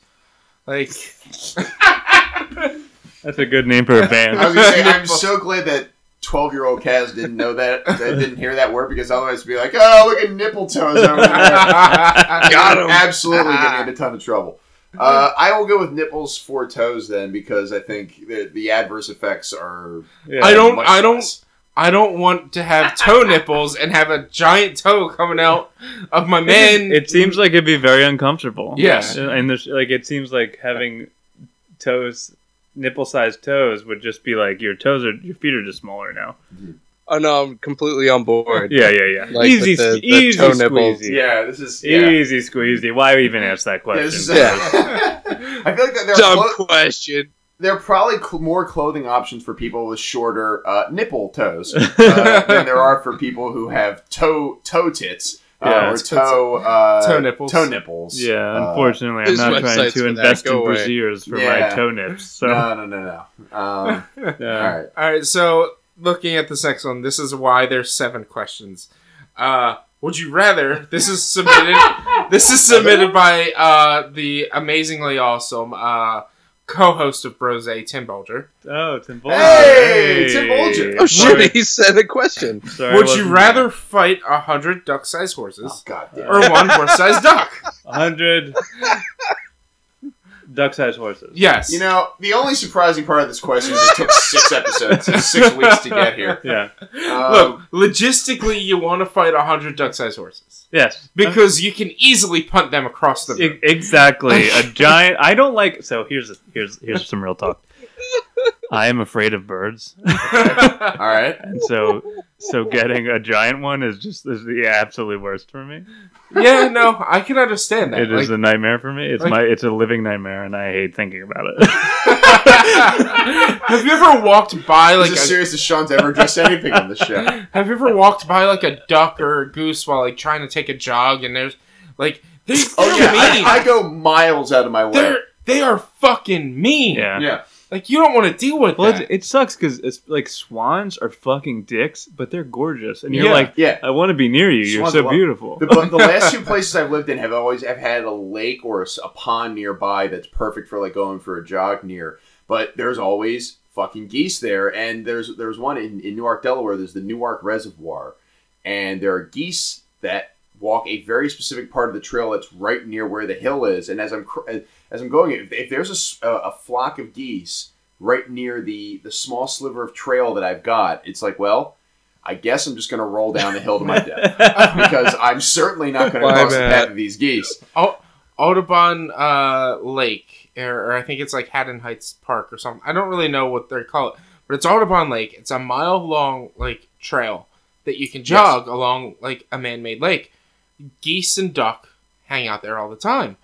like That's a good name for a band. I was gonna say, I'm so glad that 12 year old Kaz didn't know that, that didn't hear that word because otherwise it'd be like, oh, look at nipple toes over there. Got 'em. Absolutely getting in a ton of trouble. Uh, I will go with nipples for toes then because I think the, the adverse effects are. Yeah. I don't- much I don't- less. I don't want to have toe nipples and have a giant toe coming out of my man. It seems like it'd be very uncomfortable. Yes. and there's like it seems like having toes, nipple-sized toes, would just be like your toes are your feet are just smaller now. Oh no, I'm completely on board. Yeah, yeah, yeah. Like easy, the- the easy toe nipples. squeezy. Yeah, this is. Yeah. Easy squeezy. Why even ask that question? this is Yeah. I feel like that there are, Dumb clo- question. There are probably cl- more clothing options for people with shorter uh, nipple toes uh, than there are for people who have toe toe tits. Uh, or toe uh, Toe nipples. Toe nipples. yeah, Uh, unfortunately, I'm not trying to invest in Go away. brassieres for Yeah. my toe nips. So, no, no, no, no. Um, yeah. all right. All right, so looking at this next one, this is why there's seven questions. Uh, would you rather? This is submitted. this is submitted by uh, the amazingly awesome uh, co-host of Brose, Tim Bulger. Oh, Tim Bulger. Hey, Tim Bulger. Oh shit, he said a question. Sorry, would you wasn't rather fight a hundred duck-sized Oh, horses God damn. or one horse-sized duck? there. 100 duck-sized horses. Yes. You know, the only surprising part of this question is it took six episodes, and six weeks to get here. Yeah. Um, Look, logistically, you want to fight a hundred duck-sized horses Yes. because you can easily punt them across the E- exactly. A giant. I don't like. So here's here's here's some real talk. I am afraid of birds, all right. and so so getting a giant one is just is the absolute worst for me. yeah, no, I can understand that. It is Like- a nightmare for me. It's like- my it's a living nightmare, and I hate thinking about it. have you ever walked by Like like as a, serious as Sean's ever addressed anything on the show. Have you ever walked by like a duck or a goose while like trying to take a jog and there's like they, oh, they're Oh yeah, mean. I, I go miles out of my way. they're they are fucking mean. yeah. Yeah, Like you don't want to deal with Well, that. it, it sucks because it's like swans are fucking dicks, but they're gorgeous, and you're Yeah. like, yeah. I want to be near you. You're Swans so love- beautiful. The, but the last two places I've lived in have always have had a lake or a, s- a pond nearby that's perfect for like going for a jog near. But there's always fucking geese there. And there's there's one in, in Newark, Delaware. There's the Newark Reservoir, and there are geese that walk a very specific part of the trail that's right near where the hill is. And as I'm as I'm going, if, if there's a flock of geese right near the the small sliver of trail that I've got, it's like, well, I guess I'm just gonna roll down the hill to my death because I'm certainly not going to Why, cross the Matt? path of these geese. Au- Audubon uh, Lake, or, or I think it's like Haddon Heights Park or something. I don't really know what they call it, but it's Audubon Lake. It's a mile long like trail that you can jog along like a man made lake. Geese and duck hang out there all the time,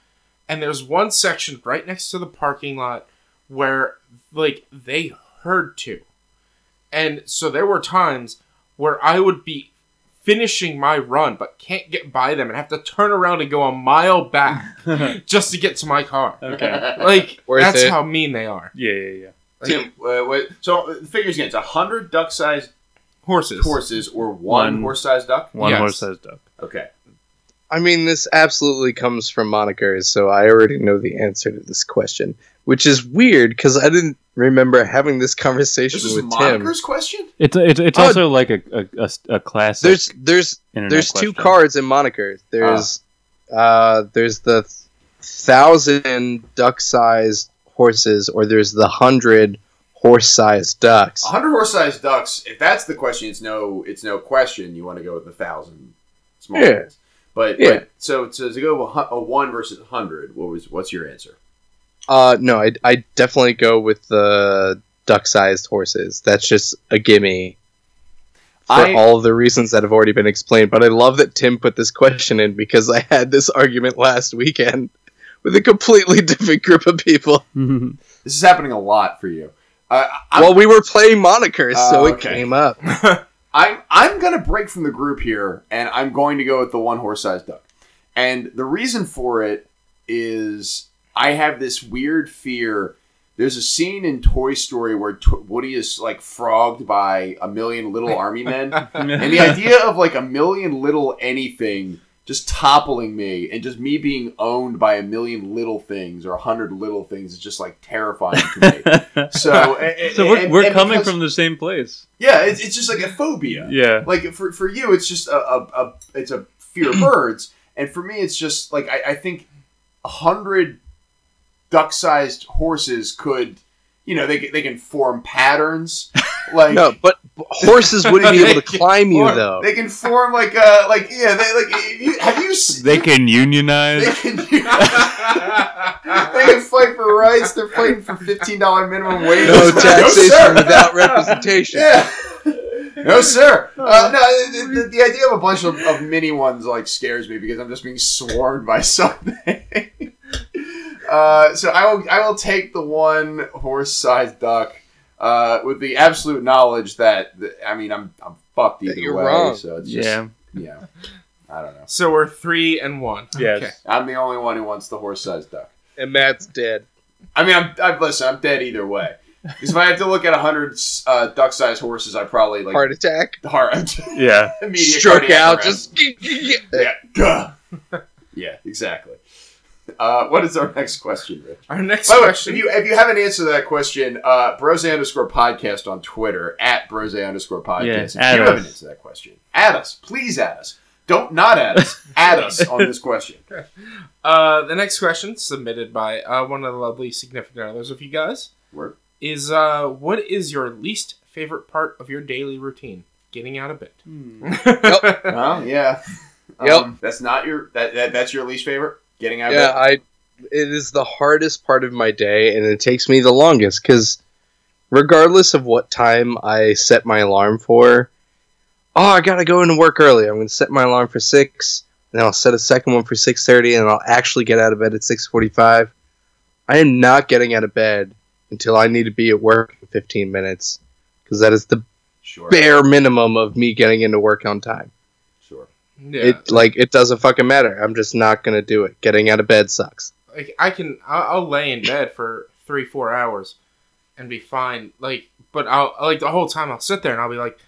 and there's one section right next to the parking lot where like they herd to, and so there were times where I would be finishing my run but can't get by them and have to turn around and go a mile back just to get to my car. okay. Like Worth that's it. how mean they are. Yeah, yeah, yeah. Like, Tim, uh, wait, so uh, the figures again, it's a hundred duck-sized horses. horses or one, One. horse-sized duck. One Yes. horse-sized duck. Okay. I mean, this absolutely comes from monikers, so I already know the answer to this question, which is weird because I didn't remember having this conversation This is with Tim. Moniker's question. It's it's, it's Oh. also like a a, a, a classic. There's there's internet there's two cards in monikers. There's uh there's the thousand duck-sized horses, or there's the hundred horse-sized ducks. Hundred horse-sized ducks. If that's the question, it's no, it's no question. You want to go with the thousand small Yeah. ones. But, Yeah. but so, so to go a a one versus a hundred, what was what's your answer? Uh, no, I I definitely go with the duck-sized horses. That's just a gimme. For I- all of the reasons that have already been explained, but I love that Tim put this question in because I had this argument last weekend with a completely different group of people. This is happening a lot for you. Uh, well, we were playing monikers, so Oh, it okay. came up. I'm I'm gonna break from the group here, and I'm going to go with the one horse-sized duck. And the reason for it is I have this weird fear. There's a scene in Toy Story where to- Woody is like frogged by a million little army men, and the idea of like a million little anything just toppling me and just me being owned by a million little things or a hundred little things is just like terrifying to me. So, and- so we're, and- we're and coming because- from the same place. yeah, it's, it's just like a phobia. Yeah. Like for, for you, it's just a, a, a it's a fear of birds, and for me, it's just like I, I think a hundred duck-sized horses could, you know, they they can form patterns. Like No, but horses wouldn't be able to climb you Or- though. they can form like uh like yeah they like if you, have you s- They can unionize. they can they can fight for rights. They're fighting for fifteen dollar minimum wage. No sir. taxation without representation. Yeah. No, sir. Uh, no, the, the, the idea of a bunch of, of mini ones like scares me because I'm just being swarmed by something. uh, so I will I will take the one horse-sized duck uh, with the absolute knowledge that I mean I'm I'm fucked either you're way. wrong. So it's just yeah. yeah. I don't know. So we're three and one. Yes. Okay. I'm the only one who wants the horse-sized duck. And Matt's dead. I mean, I'm, I'm listen. I'm dead either way. Because if I had to look at a hundred uh, duck-sized horses, I probably like Heart attack. heart Yeah. immediate Struck out. arrest. Just yeah, Gah. yeah, exactly. Uh, what is our next question, Rich? Our next By the way, question. if you if you haven't answered that question, uh, Brose underscore podcast on Twitter at Brose underscore podcast. Yeah, if add you us. haven't answered that question, add us, please add us. Don't not add us, add us on this question. Uh, the next question, submitted by uh, one of the lovely significant others of you guys, Word. is uh, what is your least favorite part of your daily routine? Getting out of bed. Oh yeah. Yep. Um, that's not your that, that that's your least favorite. Getting out of Yeah, bed. I. It is the hardest part of my day, and it takes me the longest because, regardless of what time I set my alarm for, oh, I gotta go into work early. I'm gonna set my alarm for six, and then I'll set a second one for six thirty, and I'll actually get out of bed at six forty-five. I am not getting out of bed until I need to be at work in fifteen minutes, because that is the Sure. bare minimum of me getting into work on time. Sure. Yeah. It like it doesn't fucking matter. I'm just not gonna do it. Getting out of bed sucks. like I can I'll, I'll lay in bed for three four hours and be fine like but I'll like the whole time I'll sit there and I'll be like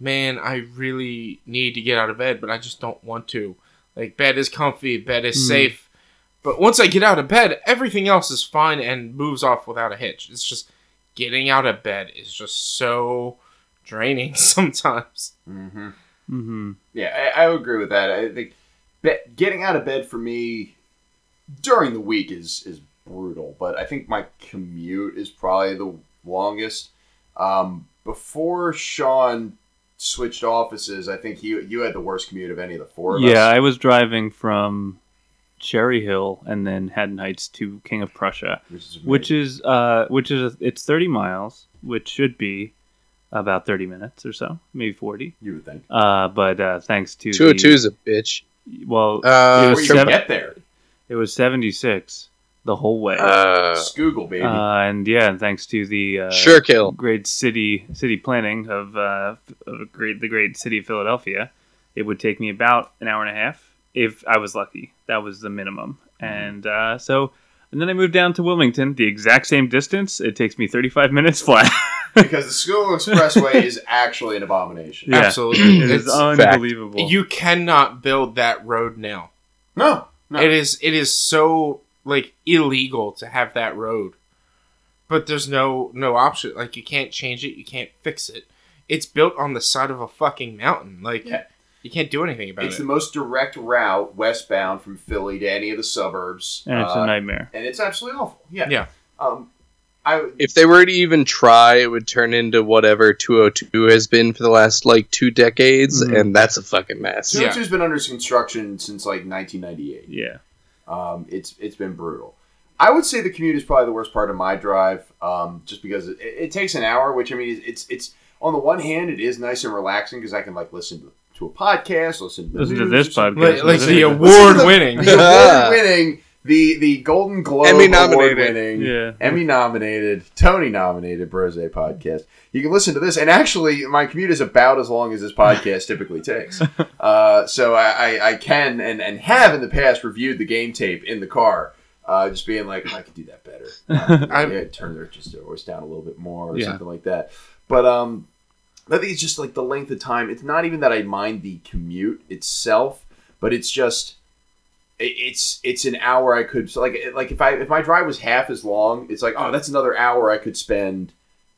man I really need to get out of bed but I just don't want to like bed is comfy bed is Hmm. safe but once I get out of bed everything else is fine and moves off without a hitch it's just getting out of bed is just so draining sometimes. Mm-hmm. Mm-hmm. Yeah, I, I agree with that. I think be- getting out of bed for me during the week is is brutal, but I think my commute is probably the longest. Um, before Sean switched offices, I think you you had the worst commute of any of the four of Yeah, us. I was driving from Cherry Hill and then Haddon Heights to King of Prussia, which is which is uh, which is it's 30 miles, which should be about 30 minutes or so, maybe 40. you would think. Uh, but uh, thanks to Two hundred two the, is a bitch. well, Uh, It Before was you seven- get there, it was 76 the whole way. uh, Scoogle baby. Uh, and yeah, and thanks to the uh, sure kill. great city city planning of, uh, of great the great city of Philadelphia, it would take me about an hour and a half if I was lucky. That was the minimum, and uh, so and then I moved down to Wilmington, the exact same distance. It takes me thirty five minutes flat. because the Schuylkill Expressway is actually an abomination. Yeah. Absolutely. it is It's- unbelievable. You cannot build that road now. No, no. It is it is so like illegal to have that road. But there's no no option. Like you can't change it, you can't fix it. It's built on the side of a fucking mountain. Like Yeah. You can't do anything about it. It's it. the most direct route westbound from Philly to any of the suburbs, and it's uh, a nightmare. and it's absolutely awful. Yeah, Yeah. Um, I If they were to even try, it would turn into whatever 202 has been for the last like two decades, Mhm. and that's a fucking mess. Yeah. 202's been under construction since like 1998. Yeah. Um, it's it's been brutal. I would say the commute is probably the worst part of my drive, um, just because it, it takes an hour. Which I mean, it's it's on the one hand, it is nice and relaxing because I can like listen to, to a podcast, listen to, Listen to this podcast. like, like the award winning. the award winning, the the Golden Globe Emmy award nominated. winning, Yeah. Emmy nominated, Tony nominated Brose podcast. You can listen to this, and actually, my commute is about as long as this podcast typically takes. Uh, so I, I, I can and, and have in the past reviewed the game tape in the car, uh, just being like, I could do that better. Uh, I'm- yeah, turn their just their voice down a little bit more or Yeah. something like that. But um, I think it's just like the length of time. It's not even that I mind the commute itself, but it's just it's it's an hour I could so like like if I if my drive was half as long, it's like oh that's another hour I could spend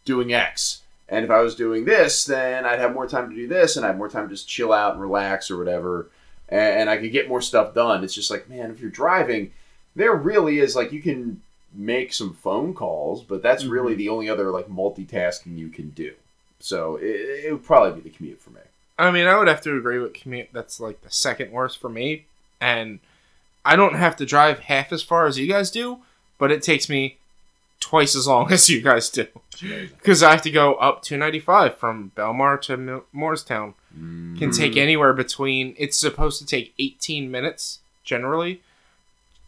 doing X. And if I was doing this, then I'd have more time to do this, and I have more time to just chill out and relax or whatever, and, and I could get more stuff done. It's just like man, if you're driving, there really is like you can make some phone calls, but that's really mm-hmm. the only other like multitasking you can do. So it, it would probably be the commute for me. I mean, I would have to agree with commute. That's like the second worst for me, and I don't have to drive half as far as you guys do, but it takes me twice as long as you guys do because I have to go up 295 from Bellmawr to Mil- Moorestown. Can take mm. anywhere between. It's supposed to take 18 minutes generally.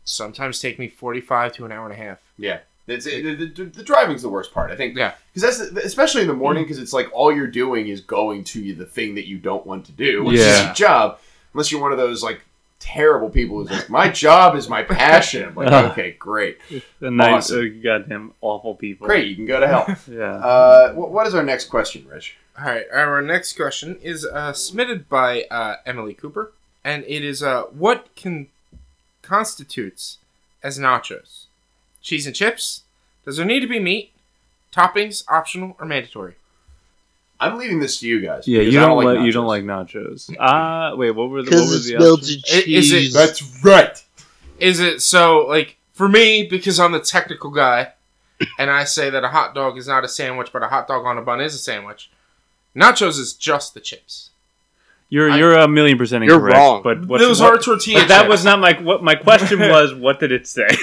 Sometimes take me 45 to an hour and a half. Yeah, it's, it, the, the, the driving's the worst part. I think. Yeah. because that's especially in the morning because it's like all you're doing is going to the thing that you don't want to do, which is your job. Unless you're one of those like terrible people who's like, my job is my passion. I'm like, okay, great, The nice, Awesome. uh, goddamn awful people. great, you can go to hell. Yeah. uh, what, what is our next question, Rich? All right, our next question is uh, submitted by uh, Emily Cooper, and it is uh, what can constitutes as nachos? Cheese and chips? Does there need to be meat? Toppings optional or mandatory? I'm leaving this to you guys. yeah, because you I don't, like, you don't like nachos. Ah, wait, what were the what were the options? I- is it- That's right. Is it so like for me because I'm the technical guy, and I say that a hot dog is not a sandwich, but a hot dog on a bun is a sandwich. Nachos is just the chips. You're I- you're a million percent You're incorrect. wrong. But what, Those what- are tortilla. but that was not my what my question was. What did it say?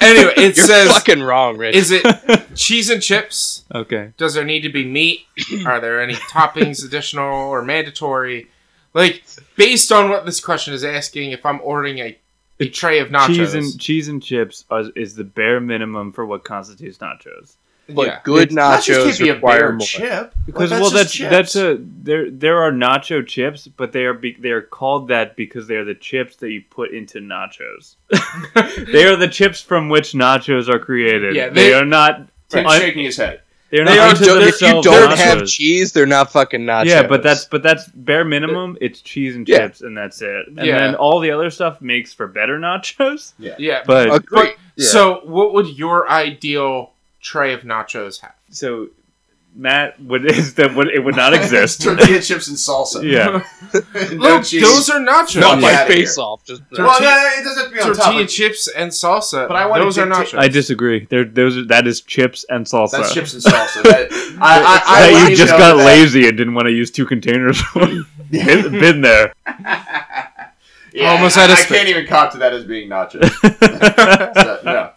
Anyway, it You're says fucking wrong, Rich. is it cheese and chips? okay. Does there need to be meat? Are there any toppings additional or mandatory? Like based on what this question is asking, if I'm ordering a, a tray of nachos, Cheese and cheese and chips are, is the bare minimum for what constitutes nachos. But yeah. good Nachos nachos can't be a require bare more. chip Because well, that's chips. that's a there there are nacho chips, but they are be, they are called that because they are the chips that you put into nachos. they are the chips from which nachos are created. Yeah, they, they- are not. Tim's I- shaking his head. They're They not are If you don't have cheese, they're not fucking nachos. Yeah, but that's but that's bare minimum. It's cheese and Yeah. chips, and that's it. And Yeah. then all the other stuff makes for better nachos. yeah. But Agreed. But so, what would your ideal tray of nachos have? So Matt would is that would it would not exist. Tortilla chips and salsa. yeah. no Look, cheese. those are nachos. No, Not get my outta face here. off. Just well, no, it doesn't have to be on top. tortilla Like, chips and salsa. But I wanna those are dictate- nachos. I disagree. There those are, that is chips and salsa. That's chips and salsa. That, I, I, I that wouldn't you even just know got that- lazy and didn't want to use two containers. been, been there. Yeah, Almost I, had a I spit. can't even cop to that as being nachos. So, no.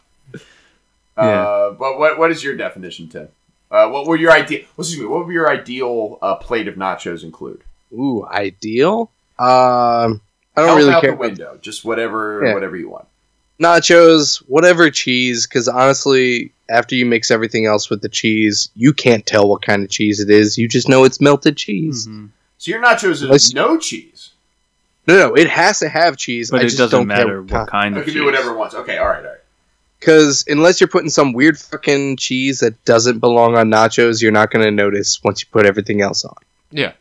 Uh, but what what is your definition, Tim? Uh, what were your ideal? Excuse me. What would your ideal uh, plate of nachos include? Ooh, ideal. Um, I don't Help really out care. the window. Just whatever Yeah. whatever you want. nachos, whatever cheese. Because honestly, after you mix everything else with the cheese, you can't tell what kind of cheese it is. You just know it's melted cheese. Mhm. So your nachos is Unless- no cheese. No, no, it has to have cheese. But I it just doesn't don't matter care what kind It of can cheese. be whatever it wants. Okay, all right, all right. Because unless you're putting some weird fucking cheese that doesn't belong on nachos, you're not gonna notice once you put everything else on. yeah.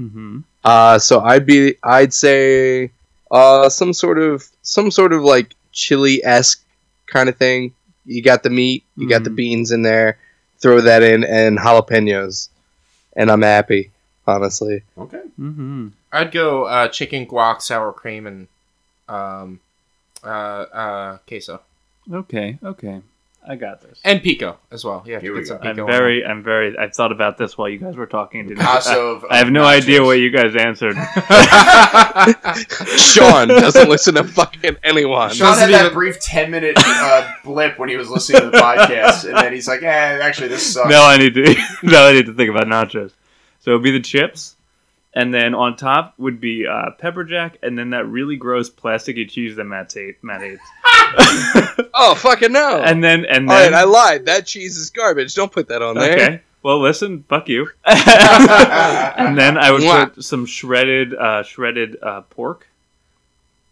Mm-hmm. Uh, so I'd be, I'd say, uh, some sort of, some sort of like chili esque kind of thing. You got the meat, you got the Mhm. beans in there. Throw that in and jalapenos, and I'm happy. Honestly, Okay. Mm-hmm. I'd go uh, chicken guac, sour cream, and um, uh, uh, queso, Okay. Okay. I got this. and pico as well. Yeah, Here we get some go. I'm pico. very. I'm very. I thought about this while you guys were talking. and Didn't, I, of, I have no nachos. idea what you guys answered. Sean doesn't listen to fucking anyone. Sean had Doesn't that even- brief ten minute uh, blip when he was listening to the podcast, and then he's like, "Eh, actually, this sucks." now I need to. now I need to think about nachos. So it'd be the chips, and then on top would be uh, pepper jack, and then that really gross plasticky cheese that Matt ate. Matt hates. Oh fucking no! and then and All right, then I lied. That cheese is garbage. Don't put that on there. okay. Well, listen, fuck you. and then I would Mwah. put some shredded, uh, shredded uh, pork,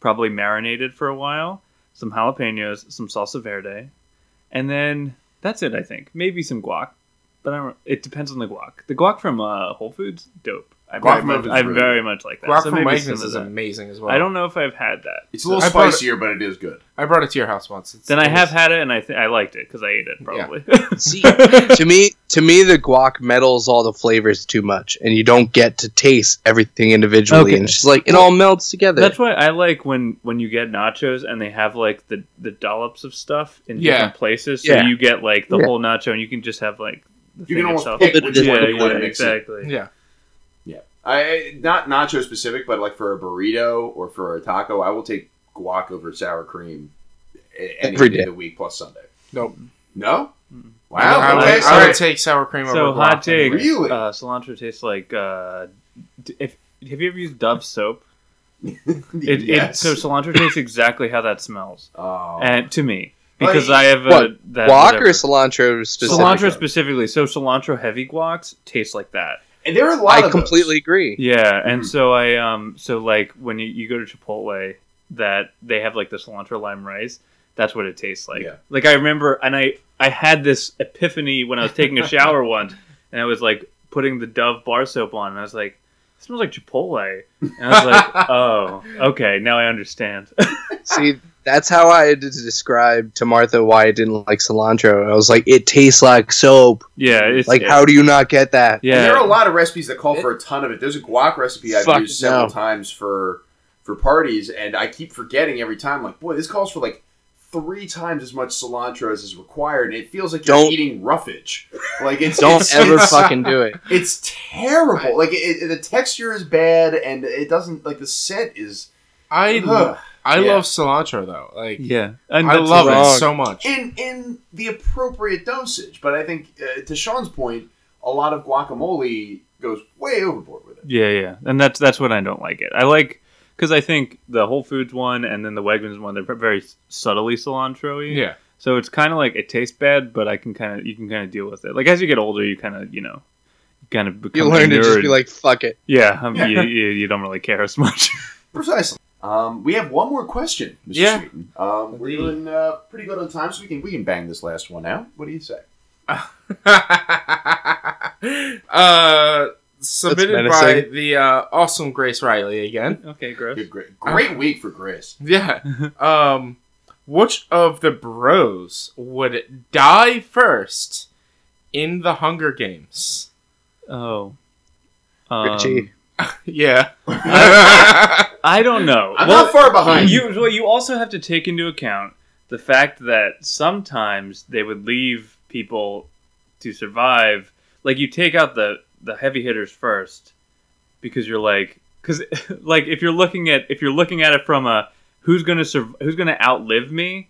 probably marinated for a while. Some jalapenos, some salsa verde, and then that's it. I think maybe some guac, but I don't, it depends on the guac. The guac from uh, Whole Foods, dope. I Guac very from much, I really very much like that. guac So from maybe some Wegmans is amazing as well. I don't know if I've had that. It's a little I brought it- spicier, but it is good. I brought it to your house once. It's, Then I it have was- had it, and I th- I liked it because I ate it probably. See, to me, to me, the guac meddles all the flavors too much, and you don't get to taste everything individually. Okay. And it's just like it all melts together. That's why I like when when you get nachos and they have like the the dollops of stuff in Yeah. different places. So Yeah. you get like the Yeah. whole nacho, and you can just have like the You can almost itself. pick Bit which of one yeah, you want yeah, to mix in. exactly. Yeah. I not nacho specific, but like for a burrito or for a taco, I will take guac over sour cream any Every day day. of the week plus Sunday. Nope. No. Wow. I, would, okay. I would take sour cream So over hot guac. take. Really? Uh, cilantro tastes like. Uh, if have you ever used Dove soap? It, it, yes. so cilantro tastes exactly how that smells, oh. and to me Well, because you- I have a, What, that guac whatever. or cilantro specifically? cilantro specifically. So cilantro heavy guacs taste like that. and there are a lot I of completely those. agree. Yeah, and Mhm. so I um so like when you, you go to Chipotle that they have like the cilantro lime rice, that's what it tastes like. Yeah. Like I remember and I I had this epiphany when I was taking a shower once and I was like putting the Dove bar soap on and I was like it smells like Chipotle. And I was like, "Oh, okay, now I understand." See, that's how I had to describe to Martha why I didn't like cilantro. I was like, it tastes like soap. yeah, it's Like, how do you not get that? Yeah. And there are a lot of recipes that call for a ton of it. There's a guac recipe I've Fuck used several no. times for for parties, and I keep forgetting every time. Like, boy, this calls for like three times as much cilantro as is required, and it feels like you're eating roughage. Like, it's Don't it's, ever it's, fucking do it. It's terrible. Like, it, it- the texture is bad, and it doesn't like the scent is. I Ugh. I Yeah. love cilantro though. Like yeah. And I love wrong. it so much. in in the appropriate dosage. But I think uh, to Sean's point, a lot of guacamole goes way overboard with it. Yeah, yeah, and that's that's what I don't like it. I like because I think the Whole Foods one and then the Wegmans one they're very subtly cilantro-y. Yeah. So it's kind of like it tastes bad, but I can kind of you can kind of deal with it. Like as you get older, you kind of you know, kind of become You learn to just be like, fuck it. yeah, um, you, you, you don't really care as much. Precisely. Um, we have one more question, Mr. Yeah. Sweeten. Um, we're doing uh, pretty good on time, so we can we can bang this last one out. What do you say? uh, submitted by the uh, awesome Grace Riley again. okay, gross. Good, great, great week for Grace. Yeah. Um, which of the bros would die first in the Hunger Games? Oh. Um, Richie. Yeah. I don't know. I'm Well, not far behind you. you well, you also have to take into account the fact that sometimes they would leave people to survive. Like you take out the the heavy hitters first because you're like because like if you're looking at if you're looking at it from a who's gonna sur- who's gonna outlive me,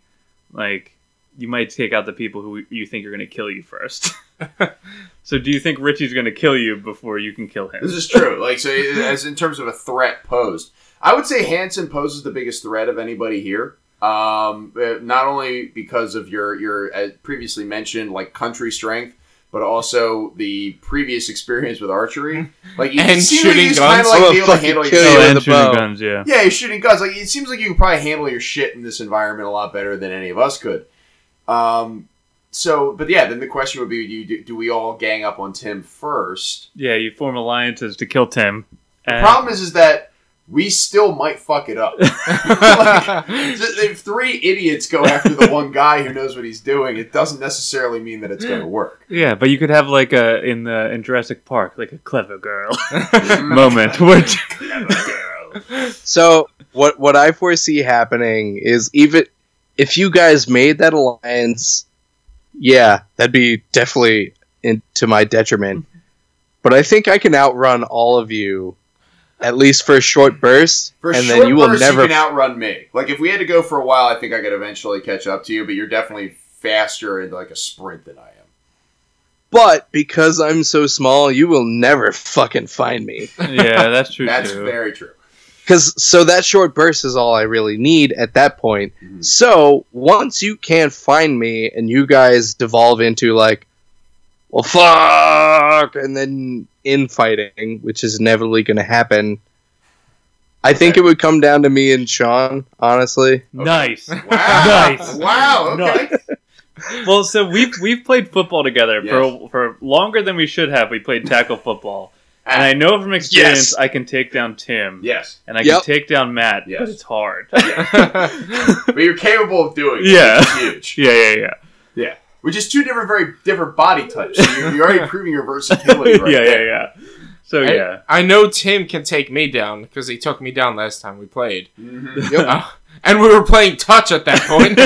like you might take out the people who you think are gonna kill you first. so do you think Richie's gonna kill you before you can kill him? This is true. Like so, as in terms of a threat posed, I would say Hanson poses the biggest threat of anybody here. Um, uh, not only because of your your previously mentioned like country strength, but also the previous experience with archery. Like you And seem like shooting kinda guns. like I'm be able to fucking handle kill your you Oh, and the shooting bow. guns, yeah. Yeah, you're shooting guns. Like it seems like you could probably handle your shit in this environment a lot better than any of us could. Um, so, but yeah, then the question would be: Do, you, do we all gang up on Tim first? Yeah, you form alliances to kill Tim. The problem is, is that we still might fuck it up. like, if three idiots go after the one guy who knows what he's doing, it doesn't necessarily mean that it's going to work. Yeah, but you could have like a in the in Jurassic Park, like a clever girl moment, which So what what I foresee happening is even if you guys made that alliance, yeah, that'd be definitely in, to my detriment. Mm-hmm. But I think I can outrun all of you, at least for a short burst, For a and short then you will burst, never. you can outrun me. Like if we had to go for a while, I think I could eventually catch up to you. But you're definitely faster in like a sprint than I am. but because I'm so small, you will never fucking find me. yeah, that's true That's too. very true. Because so that short burst is all I really need at that point. Mhm. So once you can't find me and you guys devolve into like, well, fuck, and then infighting, which is inevitably going to happen, I think it would come down to me and Sean, honestly. Nice. Wow! Nice. Wow! Okay. Well, so we've we've played football together Yes. for for longer than we should have. We played tackle football, and I know from experience Yes. I can take down Tim, yes, and I Yep. can take down Matt, Yes. but it's hard. but you're capable of doing it. Yeah. which is huge. yeah, yeah, yeah. Yeah, which is two different, very different body types. So you're, you're already proving your versatility right yeah, yeah, there. yeah. So I, yeah, I know Tim can take me down because he took me down last time we played. Mhm. Yep. Uh, and we were playing touch at that point.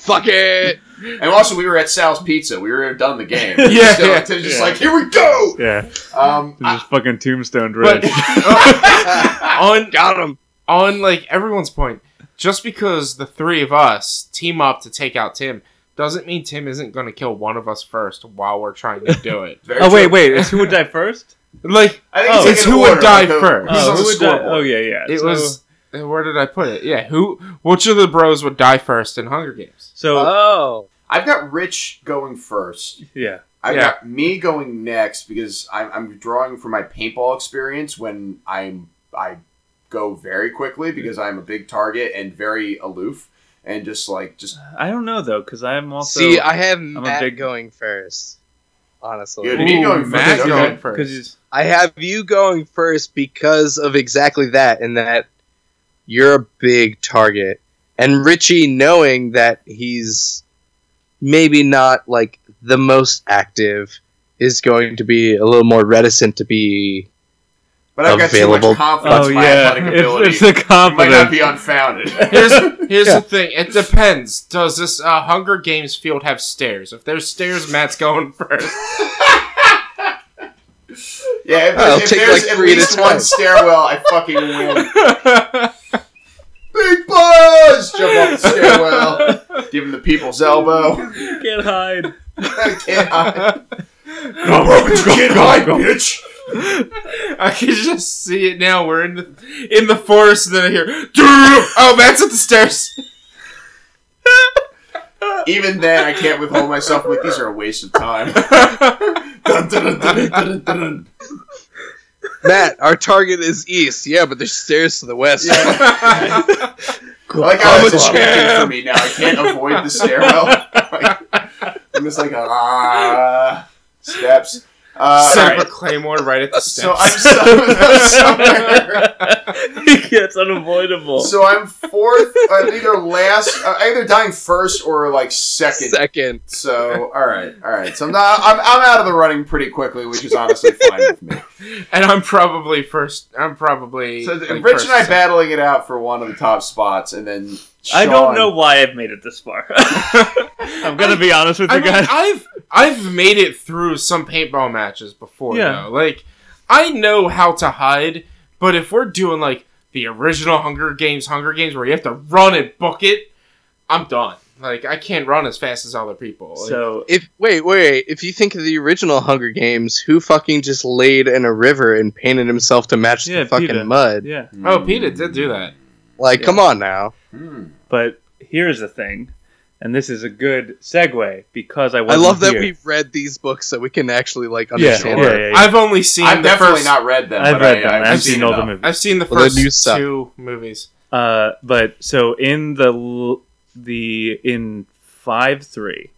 Fuck it! And also, we were at Sal's Pizza. We were done the game. Yeah, so yeah, Tim's just yeah. like, here we go. yeah. Um, This is fucking Tombstone but Rich. on Got him! on like everyone's point, just because the three of us team up to take out Tim doesn't mean Tim isn't going to kill one of us first while we're trying to do it. Very oh wait, true. wait. It's who would die first? like I think Oh, it's, it's like an who would die like first. Oh, who would die? Oh yeah, yeah. it So- was. Where did I put it? Yeah, who? Which of the bros would die first in Hunger Games? So Oh. I've got Rich going first. yeah. I've Yeah. got me going next because I'm, I'm drawing from my paintball experience when I'm I go very quickly because I'm a big target and very aloof and just like just I don't know though, because I'm also See, I have a Matt big- going first. Honestly. Good. Me going first, Matt okay. going first. I have you going first because of exactly that, and that you're a big target. And Richie, knowing that he's maybe not like the most active, is going to be a little more reticent to be. but I've got too Available. much confidence oh in my yeah, athletic ability. it's, it's the it might not be unfounded. Here's here's Yeah. the thing. It depends. Does this uh, Hunger Games field have stairs? If there's stairs, Matt's going first. yeah, if, I'll if take, there's like, at three least one stairwell, I fucking win. Big buzz! Jump off the stairwell. Give him the people's elbow. Can't hide. Can't hide. Come up, you can't hide, bitch. I can just see it now. We're in the in the forest, and then I hear, "Damn!" "Oh, Matt's at the stairs." Even then, I can't withhold myself. I'm like, these are a waste of time. Dun, dun, dun, dun, dun, dun, dun. Matt, our target is east. Yeah, but there's stairs to the west. Yeah. Like I'm it's a champ. for me now. I can't avoid the stairwell. Like, I'm just like, ah, steps. Uh, Set alright. a claymore right at the So steps. I'm, so, I'm somewhere. it's unavoidable. So I'm fourth, I'm either last, uh, either dying first or like second. Second. So all right, all right. So I'm not, I'm, I'm out of the running pretty quickly, which is honestly fine with me. and I'm probably first. I'm probably. So like, Rich and I or battling it out for one of the top spots, and then I don't know why I've made it this far. I'm gonna be honest with I you mean, guys. I've I've made it through some paintball matches before. Yeah. though. like I know how to hide, but if we're doing like the original Hunger Games, Hunger Games, where you have to run and book it, I'm done. Like I can't run as fast as other people. Like, So If wait, wait, if you think of the original Hunger Games, who fucking just laid in a river and painted himself to match Yeah, the fucking Peeta. mud? yeah, oh, Peeta did do that. Like, come on now. Hmm. but here's the thing, and this is a good segue because I I wasn't love that here. we've read these books so we can actually like yeah, understand yeah, it. yeah, yeah. I've only seen I've the definitely first. not read them. I've read I, them. I've, I've seen, seen all the movies. I've seen the Well, the first new stuff. two movies. Uh, but so in the l- the in five three,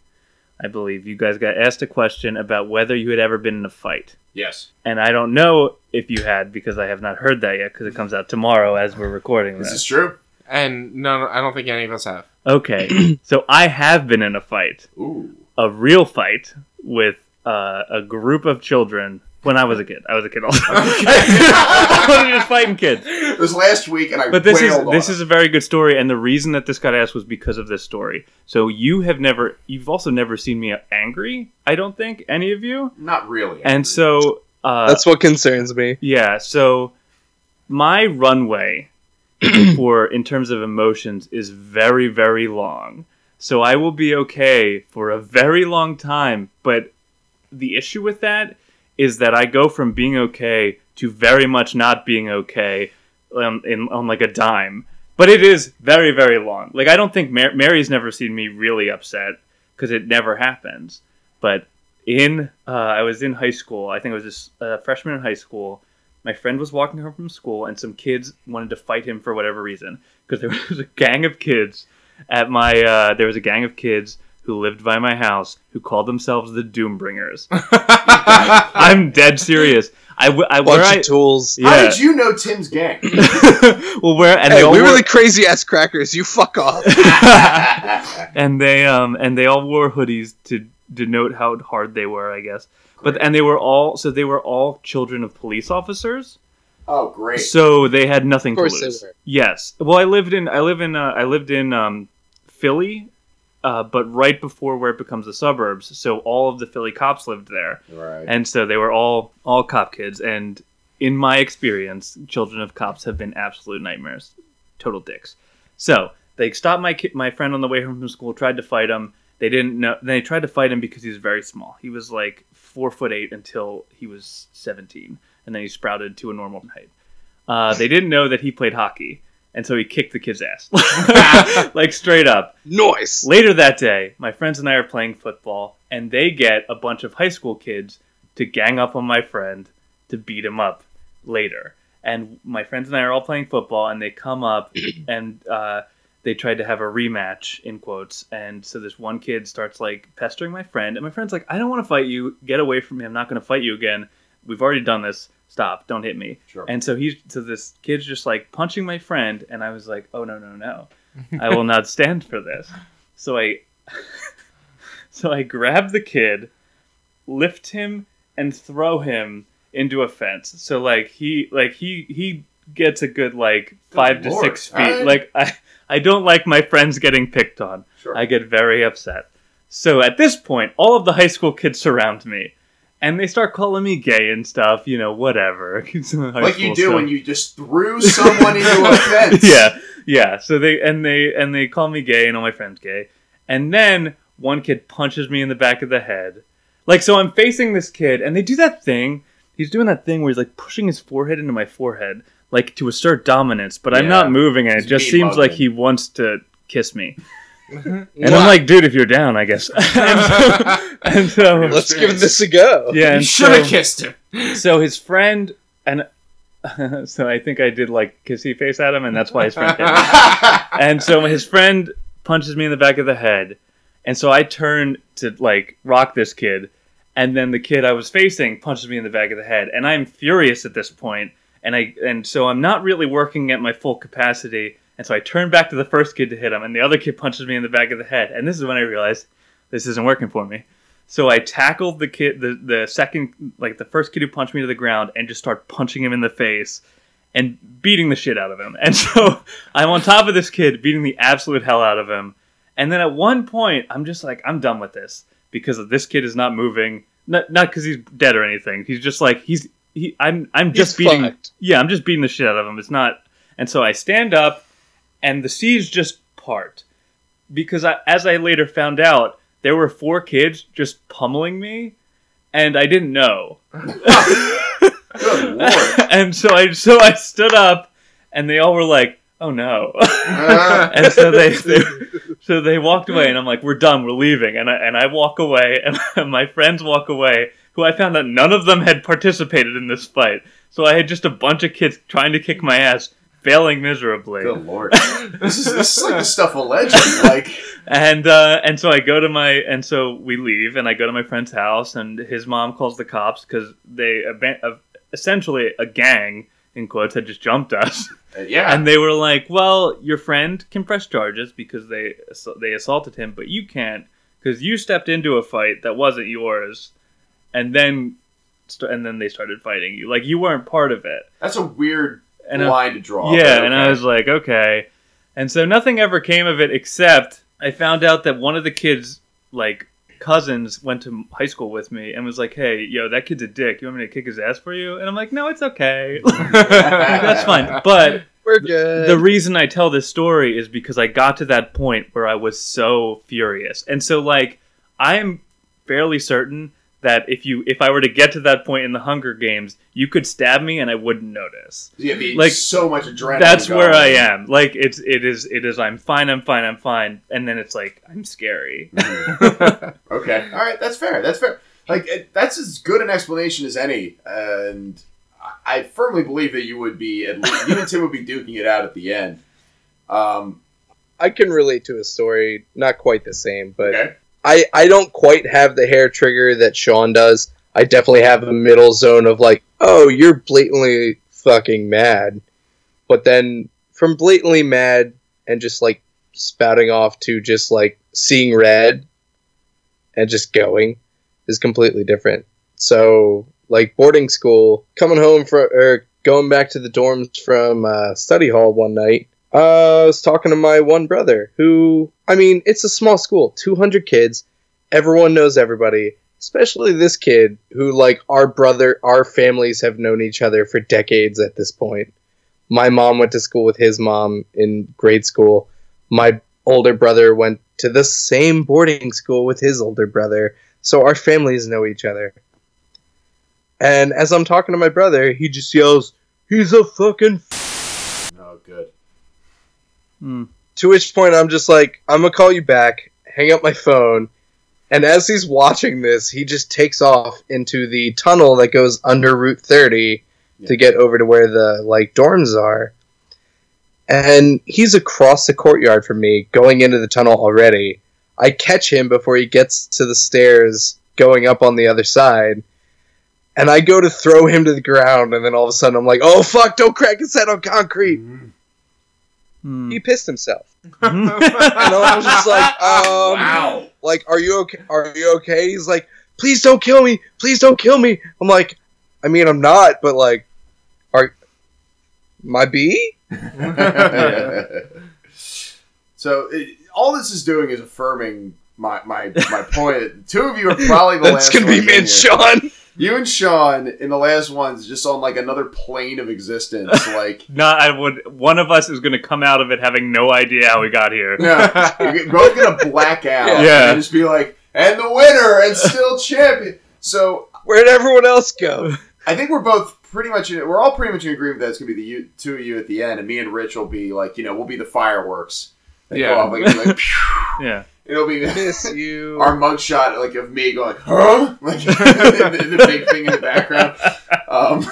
I believe you guys got asked a question about whether you had ever been in a fight, Yes, and I don't know if you had because I have not heard that yet because it comes out tomorrow as we're recording this this. is true. And no, no, I don't think any of us have. Okay, so I have been in a fight, Ooh. a real fight with uh, a group of children when I was a kid. I was a kid also. I wasn't just fighting kids. It was last week, and I But this is wailed on this it. is a very good story, and the reason that this got asked was because of this story. So you have never, you've also never seen me angry. I don't think any of you. not really. And so, uh, That's what concerns me. yeah. So my runway for in terms of emotions is very very long. So I will be okay for a very long time. But the issue with that is that I go from being okay to very much not being okay um, in on like a dime. But it is very very long. Like I don't think Mar- Mary's never seen me really upset because it never happens. But in uh, I was in high school. I think I was just a freshman in high school. My friend was walking home from school, and some kids wanted to fight him for whatever reason because there was a gang of kids at my. Uh, there was a gang of kids who lived by my house who called themselves the Doombringers. I'm dead serious. I, w- I where Bunch I of tools. How did you know Tim's gang? well, where and Hey, they all we were wore- the crazy ass crackers. You fuck off. and they um and they all wore hoodies to denote how hard they were, I guess. But and they were all so they were all children of police officers. oh, great. So they had nothing Of course to they lose. were. Yes. Well, I lived in I live in uh, I lived in um, Philly, uh, but right before where it becomes the suburbs. So all of the Philly cops lived there, right. and so they were all all cop kids. And in my experience, children of cops have been absolute nightmares, total dicks. So they stopped my ki- my friend on the way home from school, tried to fight him. They didn't know. They tried to fight him because he was very small. He was like four foot eight until he was seventeen, and then he sprouted to a normal height. Uh, they didn't know that he played hockey, and so he kicked the kid's ass, like straight up. Noise. Later that day, my friends and I are playing football, and they get a bunch of high school kids to gang up on my friend to beat him up later. And my friends and I are all playing football, and they come up and uh, they tried to have a rematch in quotes. And so this one kid starts like pestering my friend, and my friend's like, "I don't want to fight you. Get away from me. I'm not going to fight you again. We've already done this. Stop. Don't hit me." Sure. And so he's so this kid's just like punching my friend, and I was like, "Oh no no no, I will not stand for this." So I, so I grab the kid, lift him, and throw him into a fence. So like he like he he gets a good like five to Lord. six feet. Alright. Like I I don't like my friends getting picked on. Sure. I get very upset. So at this point, all of the high school kids surround me. And they start calling me gay and stuff, you know, whatever. like you do when you just threw someone into a fence. yeah, yeah. So they and they and they call me gay and all my friends gay. And then one kid punches me in the back of the head. Like so I'm facing this kid and they do that thing. He's doing that thing where he's like pushing his forehead into my forehead like to assert dominance, but I'm not moving and it He's just meat seems like he wants to kiss me. Mm-hmm. And I'm like, dude, if you're down, I guess. and so, Let's give this a go. yeah, you should have so- kissed him. so his friend and so I think I did like kissy face at him, and that's why his friend hit. And so his friend punches me in the back of the head, and so I turn to like rock this kid, and then the kid I was facing punches me in the back of the head, and I'm furious at this point, and I and so I'm not really working at my full capacity. And so I turn back to the first kid to hit him, and the other kid punches me in the back of the head. And this is when I realized this isn't working for me. So I tackled the kid, the, the second, like the first kid who punched me to the ground, and just start punching him in the face and beating the shit out of him. And so I'm on top of this kid, beating the absolute hell out of him. And then at one point, I'm just like, I'm done with this because this kid is not moving. Not not because he's dead or anything. He's just like he's he. I'm I'm just He's beating. fucked. Yeah, I'm just beating the shit out of him. It's not. And so I stand up, and the seas just part because I, as I later found out, there were four kids just pummeling me, and I didn't know. Good lord. and so I so I stood up, and they all were like, "Oh no!" Uh, and so they, they so they walked away, and I'm like, "We're done. We're leaving." And I and I walk away, and my friends walk away, who I found that none of them had participated in this fight. So I had just a bunch of kids trying to kick my ass, failing miserably. Good lord. This is this is like the stuff of legend. Like and uh, and so I go to my and so we leave and I go to my friend's house and his mom calls the cops because they uh, essentially a gang in quotes had just jumped us uh, yeah. and they were like, well, your friend can press charges because they they assaulted him, but you can't because you stepped into a fight that wasn't yours, and then and then they started fighting you like you weren't part of it. That's a weird And I- line to draw. yeah, but and I was like, okay. And so nothing ever came of it except I found out that one of the kids, like cousins, went to high school with me and was like, "Hey, yo, that kid's a dick. You want me to kick his ass for you?" And I'm like, "No, it's okay. That's fine." But We're good. the reason I tell this story is because I got to that point where I was so furious. And so like I am fairly certain that if you if I were to get to that point in the Hunger Games, you could stab me and I wouldn't notice. Yeah, be like, so much adrenaline. That's where I am. Like it's it is it is I'm fine, I'm fine, I'm fine. And then it's like I'm scary. okay, all right, that's fair. That's fair. Like it, that's as good an explanation as any, and I- I firmly believe that you would be at least you and Tim would be duking it out at the end. Um, I can relate to a story, not quite the same, but okay, I I don't quite have the hair trigger that Sean does. I definitely have a middle zone of like, oh, you're blatantly fucking mad, but then from blatantly mad and just like spouting off to just like seeing red and just going is completely different. So like boarding school, coming home from or going back to the dorms from uh, study hall one night. Uh, I was talking to my one brother who, I mean, it's a small school, 200 kids. Everyone knows everybody, especially this kid who, like, our brother, our families have known each other for decades at this point. My mom went to school with his mom in grade school. My older brother went to the same boarding school with his older brother. So our families know each other. And as I'm talking to my brother, he just yells, He's a fucking good. Hmm. To which point I'm just like, I'm gonna call you back, hang up my phone, and as he's watching this, he just takes off into the tunnel that goes under Route 30 Yeah. to get over to where the like dorms are. And he's across the courtyard from me, going into the tunnel already. I catch him before he gets to the stairs going up on the other side. And I go to throw him to the ground, and then all of a sudden I'm like, oh fuck, don't crack his head on concrete. Hmm. He pissed himself. And I was just like, um, wow. like, are you okay? Are you okay? He's like, please don't kill me. Please don't kill me. I'm like, I mean, I'm not, but like, are my bee? so it, all this is doing is affirming my my, my point. Two of you are probably the That's last. gonna be ones me and. Sean. You and Sean in the last ones just on like another plane of existence. Like Not I would one of us is gonna come out of it having no idea how we got here. no, you're both gonna black out. Yeah. and just be like, and the winner and still champion. So Where'd everyone else go? I think we're both pretty much in, we're all pretty much in agreement that it's gonna be the you, two of you at the end, and me and Rich will be like, you know, we'll be the fireworks. that go Yeah. off, like, like. Yeah. it'll be Miss you. our mugshot like of me going, huh? Like the, the big thing in the background. Um,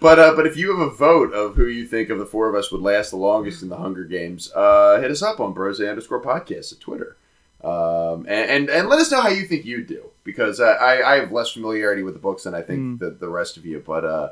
but uh, but if you have a vote of who you think of the four of us would last the longest in the Hunger Games, uh, hit us up on Brose underscore podcast at Twitter. Um, and, and and let us know how you think you'd do because uh, I I have less familiarity with the books than I think Mm. the, the rest of you. But uh,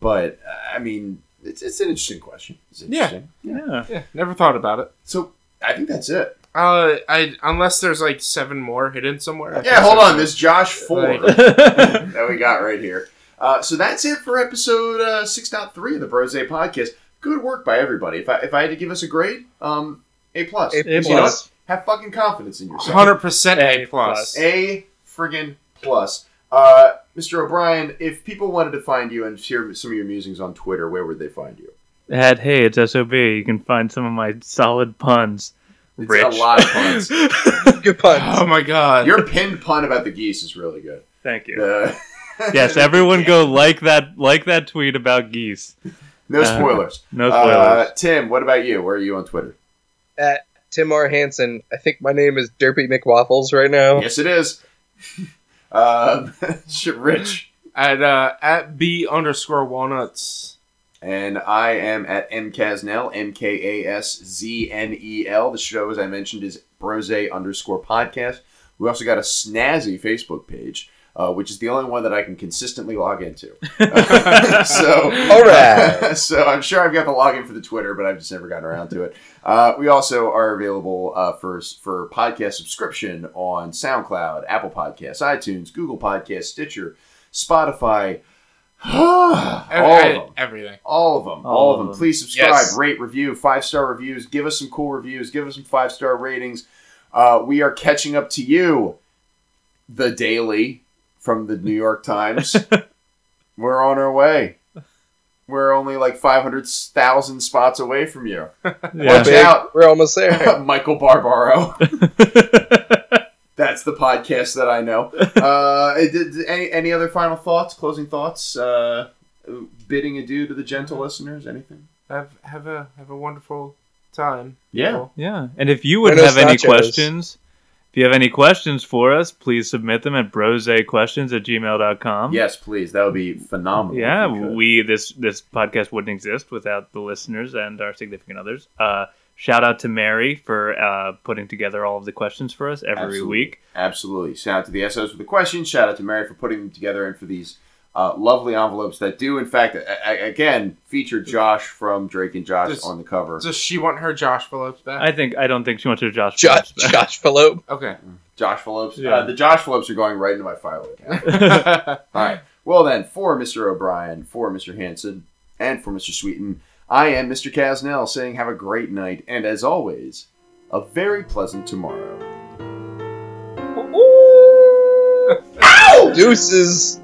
but uh, I mean, it's, it's an interesting question. It's Yeah. Yeah. Yeah, never thought about it. So I think that's it. Uh, I unless there's like seven more hidden somewhere. Yeah, hold on. There's Josh four Like- that we got right here. Uh, so that's it for episode uh, 6.3 of the Brose podcast. Good work by everybody. If I if I had to give us a grade, um, A plus. A A You know plus. Have fucking confidence in yourself. Hundred percent A A plus. plus. A friggin' plus. Uh, Mr. O'Brien, if people wanted to find you and hear some of your musings on Twitter, where would they find you? At hey, it's sob. You can find some of my solid puns. It's Rich. a lot of puns. Good puns. Oh my god. Your pinned pun about the geese is really good. Thank you. Uh, Yes, everyone go like that like that tweet about geese. No Uh, spoilers. No Uh, spoilers. Tim, what about you? Where are you on Twitter? At Tim R. Hansen. I think my name is Derpy McWaffles right now. Yes, it is. Um, shit, Rich. at uh at b underscore walnuts. And I am at mkasznel, M K A S Z N E L. The show, as I mentioned, is Brose underscore podcast. We also got a snazzy Facebook page, uh, which is the only one that I can consistently log into. so, All right. so I'm sure I've got the login for the Twitter, but I've just never gotten around to it. Uh, we also are available uh, for for podcast subscription on SoundCloud, Apple Podcasts, iTunes, Google Podcasts, Stitcher, Spotify. All of them. Everything. All of them. All, All of of them. them. Please subscribe, Yes. rate, review, five star reviews. Give us some cool reviews. Give us some five star ratings. Uh, we are catching up to you, the Daily from the New York Times. We're on our way. We're only like 500,000 spots away from you. We're, Watch out. We're almost there. Michael Barbaro. That's the podcast that I know. Uh, did, did- any any other final thoughts? Closing thoughts? Uh, bidding adieu to the gentle listeners? Anything? Have have a have a wonderful time. Yeah. people. Yeah, and if you would Buenos have any nachos. questions, if you have any questions for us, please submit them at brosequestions at gmail.com. Yes, please. That would be phenomenal. Yeah, we this this podcast wouldn't exist without the listeners and our significant others. Uh, shout out to Mary for uh, putting together all of the questions for us every Absolutely. week. Absolutely. Shout out to the SOs for the questions. Shout out to Mary for putting them together and for these uh, lovely envelopes that do, in fact, a- a- again, feature Josh from Drake and Josh Does- on the cover. Does she want her Josh Phillips back? I think I don't think she wants her Josh. Josh, Phillips Josh Phillip. okay. Josh Phillips. Yeah. Uh, the Josh Phillips are going right into my file account. All right. Well, then, for Mr. O'Brien, for Mr. Hanson, and for Mr. Sweeten, I am Mr. Kasznel saying have a great night, and as always, a very pleasant tomorrow. Deuces.